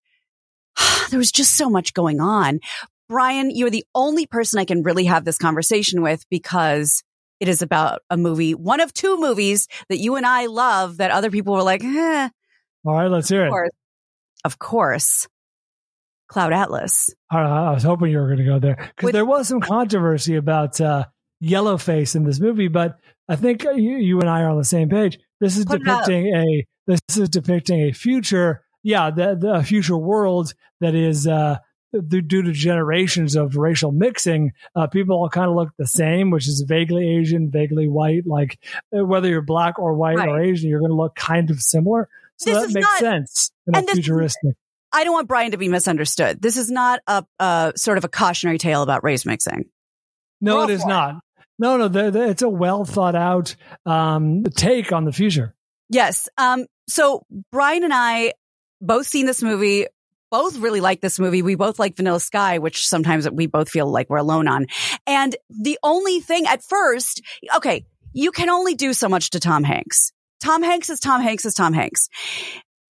[sighs] there was just so much going on. Bryan, you're the only person I can really have this conversation with because it is about a movie, one of two movies that you and I love that other people were like, eh, All right, let's hear of it. of course. Cloud Atlas. Right, I was hoping you were going to go there because there was some controversy about uh, Yellowface in this movie, but I think you, you and I are on the same page. This is depicting a this is depicting a future, yeah, the, the future world that is uh, due due to generations of racial mixing. Uh, people all kind of look the same, which is vaguely Asian, vaguely white. Like uh, whether you're black or white or Asian, you're going to look kind of similar. So This that makes not- sense in a and is- futuristic. I don't want Bryan to be misunderstood. This is not a, a sort of a cautionary tale about race mixing. No, it is it. not. No, no, they're, they're- it's a well thought out um, take on the future. Yes. Um, so Bryan and I both seen this movie, both really like this movie. We both like Vanilla Sky, which sometimes we both feel like we're alone on. And the only thing at first, okay, you can only do so much to Tom Hanks. Tom Hanks is Tom Hanks is Tom Hanks.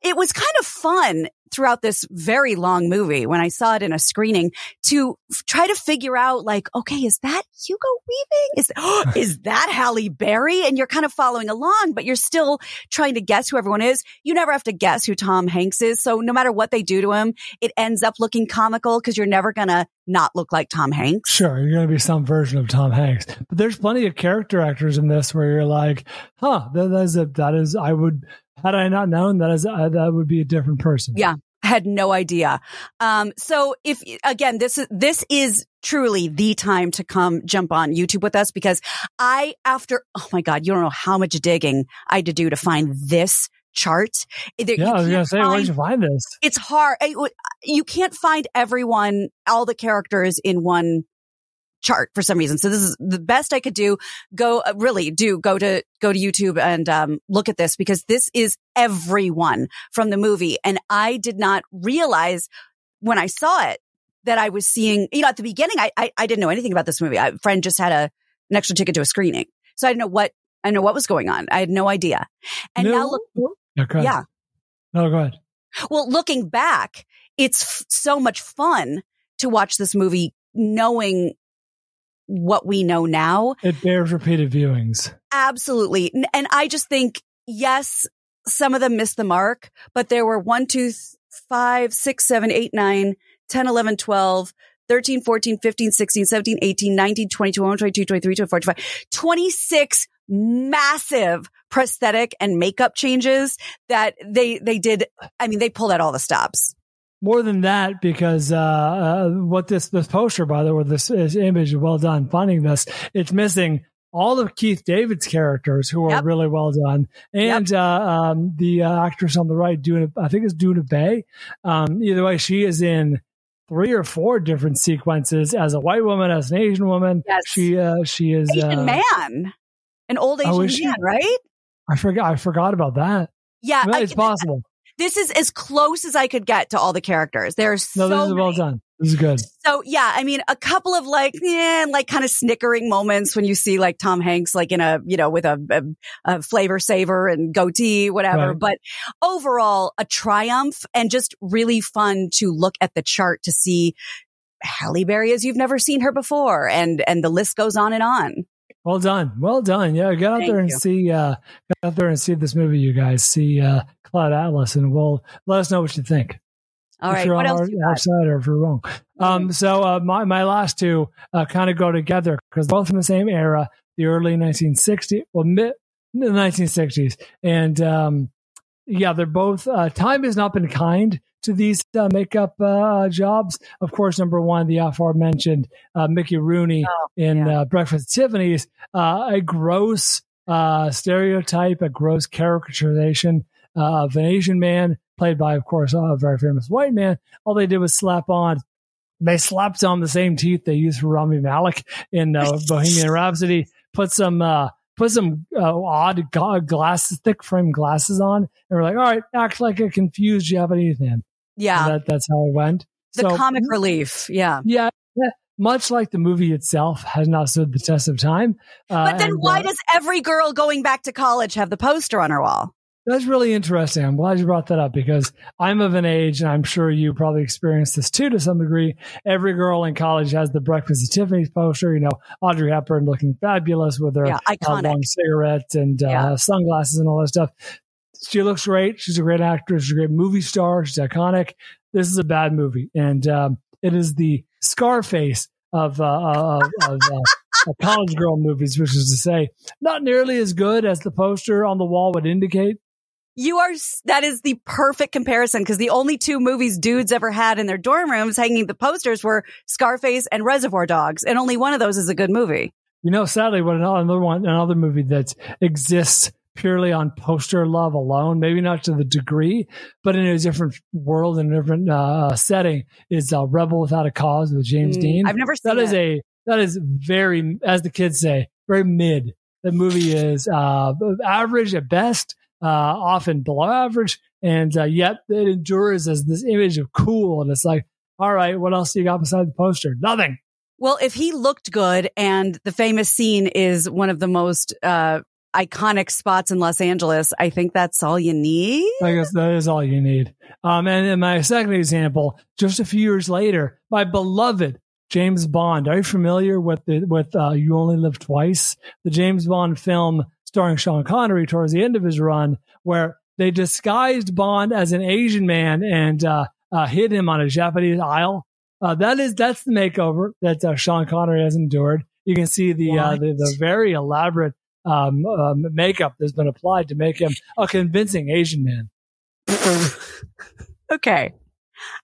It was kind of fun throughout this very long movie when I saw it in a screening to f- try to figure out like, okay, is that Hugo Weaving? Is, [gasps] is that Halle Berry? And you're kind of following along, but you're still trying to guess who everyone is. You never have to guess who Tom Hanks is. So no matter what they do to him, it ends up looking comical because you're never going to not look like Tom Hanks. Sure, you're going to be some version of Tom Hanks, but there's plenty of character actors in this where you're like, huh, that, is a, that is I would had I not known that is uh, that would be a different person. Yeah. I had no idea. Um, so if again, this is, this is truly the time to come jump on YouTube with us because I, after, oh my God, you don't know how much digging I had to do to find this chart. There- Yeah, I was gonna say, where'd you find this? it's hard. I- You can't find everyone, all the characters in one chart for some reason. So this is the best I could do. Go uh, really do go to go to YouTube and um, look at this because this is everyone from the movie, and I did not realize when I saw it that I was seeing. You know, at the beginning, I I, I didn't know anything about this movie. A friend just had a an extra ticket to a screening, so I didn't know what I didn't know what was going on. I had no idea. And now look, ahead. yeah. No, go ahead. Well, looking back, it's f- so much fun to watch this movie knowing what we know now. It bears repeated viewings. Absolutely. And I just think, yes, some of them missed the mark, but there were one, two, th- five, six, seven, eight, nine, 10, 11, 12, 13, 14, 15, 16, 17, 18, 19, 20, 21, 22, 23, 24, 25, 26 massive prosthetic and makeup changes that they, they did. I mean, they pulled out all the stops. More than that, because uh, uh, what this this poster, by the way, this, this image, well done finding this. It's missing all of Keith David's characters, who are Yep. really well done, and uh, um, the uh, actress on the right, Doona, I think it's Doona Bae. Um, either way, she is in three or four different sequences as a white woman, as an Asian woman. Yes. She uh, she is. Asian uh, man, an old Oh, Asian she? man, right? I forgot. I forgot about that. Yeah, Well, I- it's possible. This is as close as I could get to all the characters. There's No, so this is well many. done. This is good. So yeah, I mean, a couple of like, yeah, like kind of snickering moments when you see like Tom Hanks, like in a, you know, with a, a, a flavor saver and goatee, whatever. Right. But overall, a triumph and just really fun to look at the chart to see Halle Berry as you've never seen her before. And, and the list goes on and on. Well done. Well done. Yeah, get out Thank there and you. see uh get out there and see this movie, you guys. See uh Cloud Atlas and we'll let us know what you think. All if right. you're What on else our, our side or if you're wrong. Um so uh my, my last two uh kind of go together because both from the same era, the early 1960s, well mid the 1960s. And um yeah, they're both uh time has not been kind to these uh, makeup uh, jobs. Of course, number one, the aforementioned uh, Mickey Rooney Oh, in yeah. uh, Breakfast at Tiffany's, uh, a gross uh, stereotype, a gross caricaturization uh, of an Asian man, played by, of course, a very famous white man. All they did was slap on. They slapped on the same teeth they used for Rami Malek in uh, Bohemian Rhapsody. Put some, uh, put some uh, odd glasses, thick frame glasses on, and we're like, all right, act like a confused Japanese man. Yeah. That, that's how it went. the So- comic relief. Yeah. yeah, yeah, much like the movie itself has not stood the test of time. Uh, But then and, why uh, does every girl going back to college have the poster on her wall? That's really interesting? I'm glad you brought that up because I'm of an age, and I'm sure you probably experienced this too to some degree. Every girl in college has the Breakfast at Tiffany's poster. You know, Audrey Hepburn looking fabulous with her Yeah. uh, Iconic. long cigarette and uh, Yeah. sunglasses and all that stuff. She looks great. She's a great actress. She's a great movie star. She's iconic. This is a bad movie, and um, it is the Scarface of uh, of, of uh, of college girl movies, which is to say, not nearly as good as the poster on the wall would indicate. You are, that is the perfect comparison because the only two movies dudes ever had in their dorm rooms hanging the posters were Scarface and Reservoir Dogs. And only one of those is a good movie. You know, sadly, what another one, another movie that exists purely on poster love alone, maybe not to the degree, but in a different world and a different uh, setting, is uh, Rebel Without a Cause with James Mm, Dean. I've never seen That is it. a that is very, as the kids say, very mid. The movie is uh, average at best, uh, often below average, and uh, yet it endures as this image of cool. And it's like, all right, what else do you got beside the poster? Nothing. Well, if he looked good and the famous scene is one of the most uh, iconic spots in Los Angeles, I think that's all you need. I guess that is all you need. Um, and in my second example, just a few years later, my beloved James Bond. Are you familiar with the with uh, You Only Live Twice, the James Bond film starring Sean Connery towards the end of his run, where they disguised Bond as an Asian man and uh, uh, hid him on a Japanese isle. Uh, that is that's the makeover that uh, Sean Connery has endured. You can see the uh, the, the very elaborate um, um, makeup that's been applied to make him a convincing Asian man. [laughs] okay.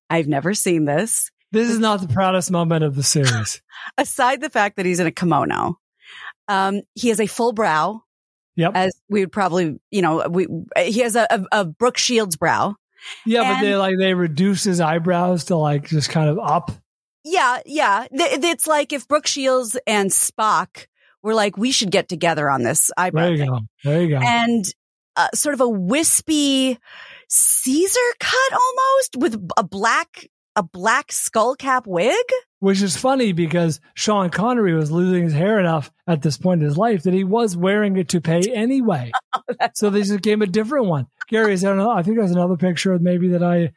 I've never seen this. This is not the proudest moment of the series. [laughs] Aside the fact that he's in a kimono, um, he has a full brow. Yep. As we would probably, you know, we he has a, a, a Brooke Shields brow. Yeah, but they like they reduce his eyebrows to like just kind of up. Yeah, yeah. It's like if Brooke Shields and Spock were like, we should get together on this eyebrow There you thing. go. There you go. And uh, sort of a wispy Caesar cut almost with a black a black skull cap wig. Which is funny because Sean Connery was losing his hair enough at this point in his life that he was wearing a toupee anyway. [laughs] so they just gave him a different one. Gary, is there another, I think there's another picture maybe that I.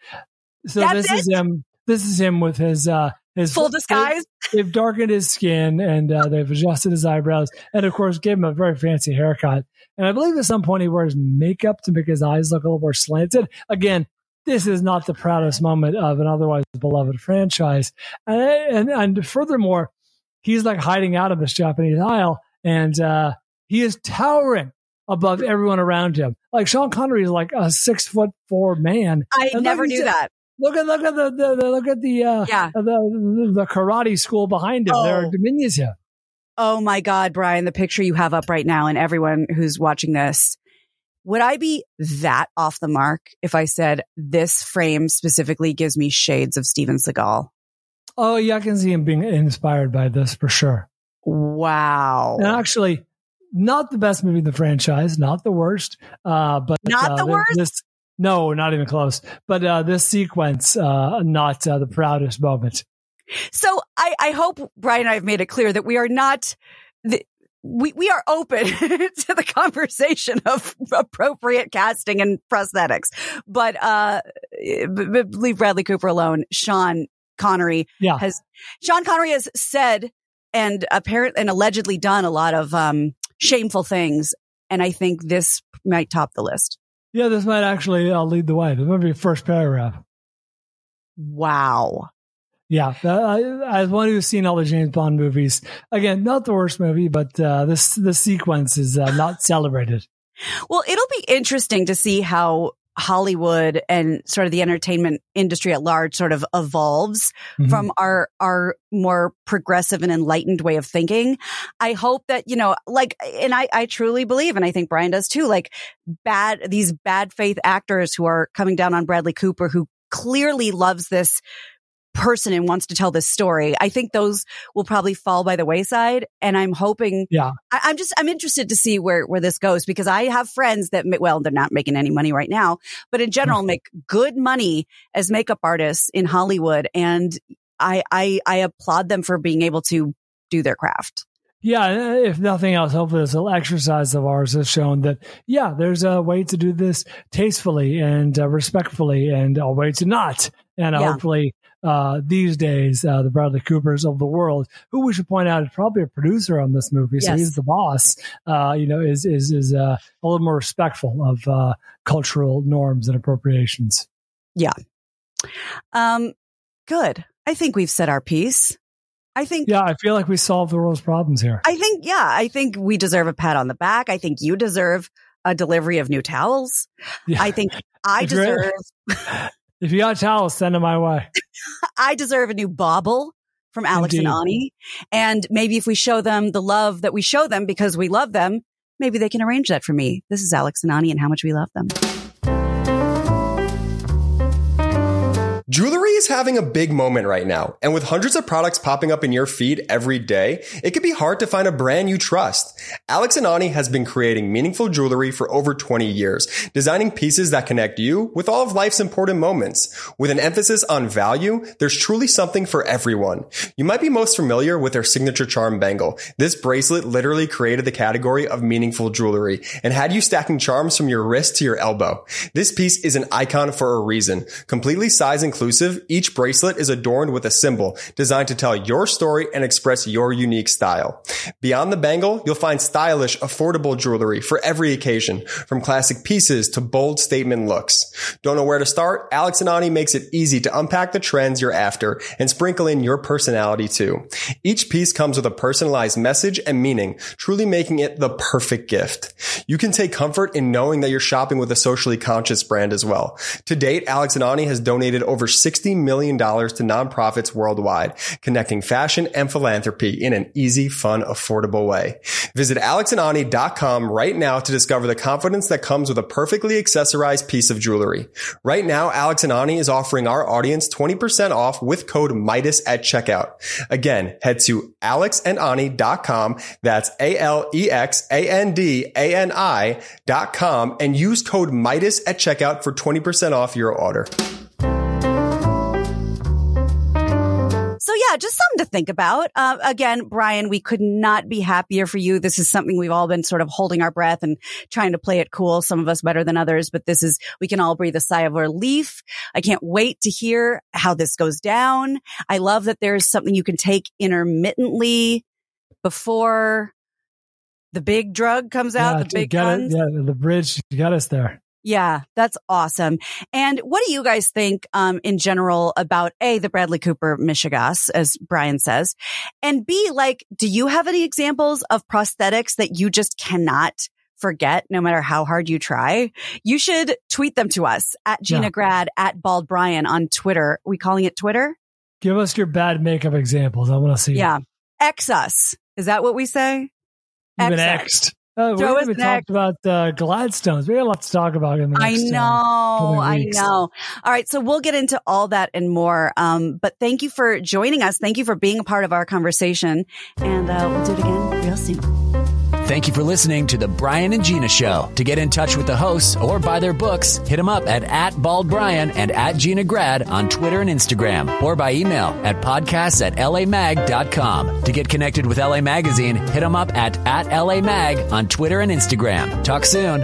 So That's this is him. This is him with his uh his Full disguise. [laughs] They've darkened his skin and uh, they've adjusted his eyebrows and of course gave him a very fancy haircut. And I believe at some point he wears makeup to make his eyes look a little more slanted. Again, this is not the proudest moment of an otherwise beloved franchise. And, and, and furthermore, he's like hiding out of this Japanese isle and uh, he is towering above everyone around him. Like Sean Connery is like a six foot four man. I And never knew that. Look at look at the, the, the look at the uh, Yeah. the, the karate school behind him. There are Oh. diminutive. Oh my God, Bryan, the picture you have up right now and everyone who's watching this. Would I be that off the mark if I said this frame specifically gives me shades of Steven Seagal? Oh yeah, I can see him being inspired by this for sure. Wow. And actually, not the best movie in the franchise, not the worst. Uh, but Not uh, the worst? This, no, not even close. But uh, this sequence, uh, not uh, the proudest moment. So I, I hope Bryan and I have made it clear that we are not, the, we, we are open [laughs] to the conversation of appropriate casting and prosthetics, but, uh, b- leave Bradley Cooper alone. Sean Connery Yeah. has, Sean Connery has said and apparent and allegedly done a lot of, um, shameful things. And I think this might top the list. Yeah, this might actually uh, lead the way. This might be first paragraph. Wow. Yeah, uh, as one who's seen all the James Bond movies, again, not the worst movie, but uh, this this sequence is uh, not celebrated. [laughs] Well, it'll be interesting to see how Hollywood and sort of the entertainment industry at large sort of evolves Mhm. from our our more progressive and enlightened way of thinking. I hope that, you know, like and I I truly believe and I think Bryan does too, like bad these bad faith actors who are coming down on Bradley Cooper who clearly loves this person and wants to tell this story. I think those will probably fall by the wayside and I'm hoping Yeah. I, I'm just I'm interested to see where where this goes because I have friends that well they're not making any money right now, but in general make good money as makeup artists in Hollywood, and I I I applaud them for being able to do their craft. Yeah, if nothing else, hopefully this little exercise of ours has shown that, yeah, there's a way to do this tastefully and uh, respectfully and a way to not. And uh, Yeah. hopefully uh, these days, uh, the Bradley Coopers of the world, who we should point out is probably a producer on this movie, so Yes. he's the boss, uh, you know, is, is, is uh, a little more respectful of uh, cultural norms and appropriations. Yeah. Um, good. I think we've said our piece. I think. Yeah, I feel like we solved the world's problems here. I think. Yeah. I think we deserve a pat on the back. I think you deserve a delivery of new towels. Yeah. I think I deserve. [laughs] If you got towels, send them my way. [laughs] I deserve a new bauble from Alex and Ani. And maybe if we show them the love that we show them because we love them, maybe they can arrange that for me. This is Alex and Ani and how much we love them. Jewelry is having a big moment right now, and with hundreds of products popping up in your feed every day, it can be hard to find a brand you trust. Alex and Ani has been creating meaningful jewelry for over 20 years, designing pieces that connect you with all of life's important moments. With an emphasis on value, there's truly something for everyone. You might be most familiar with their signature charm bangle. This bracelet literally created the category of meaningful jewelry and had you stacking charms from your wrist to your elbow. This piece is an icon for a reason. Completely size inclusive, each bracelet is adorned with a symbol designed to tell your story and express your unique style. Beyond the bangle, you'll find stylish, affordable jewelry for every occasion, from classic pieces to bold statement looks. Don't know where to start? Alex and Ani makes it easy to unpack the trends you're after and sprinkle in your personality too. Each piece comes with a personalized message and meaning, truly making it the perfect gift. You can take comfort in knowing that you're shopping with a socially conscious brand as well. To date, Alex and Ani has donated over over $60 million to nonprofits worldwide, connecting fashion and philanthropy in an easy, fun, affordable way. Visit alexandani.com right now to discover the confidence that comes with a perfectly accessorized piece of jewelry. Right now, Alex and Ani is offering our audience 20% off with code MIDAS at checkout. Again, head to alexandani.com. That's A-L-E-X-A-N-D-A-N-I dot com and use code MIDAS at checkout for 20% off your order. Yeah, just something to think about. Uh, again, Bryan, we could not be happier for you. This is something we've all been sort of holding our breath and trying to play it cool. Some of us better than others, but this is, we can all breathe a sigh of relief. I can't wait to hear how this goes down. I love that there's something you can take intermittently before the big drug comes out, Yeah, the big guns. it, yeah, the bridge got us there. Yeah, that's awesome. And what do you guys think, um, in general about A, the Bradley Cooper mishegas, as Bryan says, and B, like, do you have any examples of prosthetics that you just cannot forget no matter how hard you try? You should tweet them to us at Gina Yeah. Grad, at Bald Bryan on Twitter. we calling it Twitter? Give us your bad makeup examples. I want to see. Yeah. X us. Is that what we say? You've been X Xed. Uh, we haven't even talked about uh, Gladstones. We got a lot to talk about in the I next. uh, know, coming I know. All right, so we'll get into all that and more. Um, but thank you for joining us. Thank you for being a part of our conversation, and uh, we'll do it again real soon. Thank you for listening to the Bryan and Gina Show. To get in touch with the hosts or buy their books, hit them up at, at baldbryan and at Gina Grad on Twitter and Instagram or by email at podcasts at lamag.com. To get connected with LA Magazine, hit them up at, at LA Mag on Twitter and Instagram. Talk soon.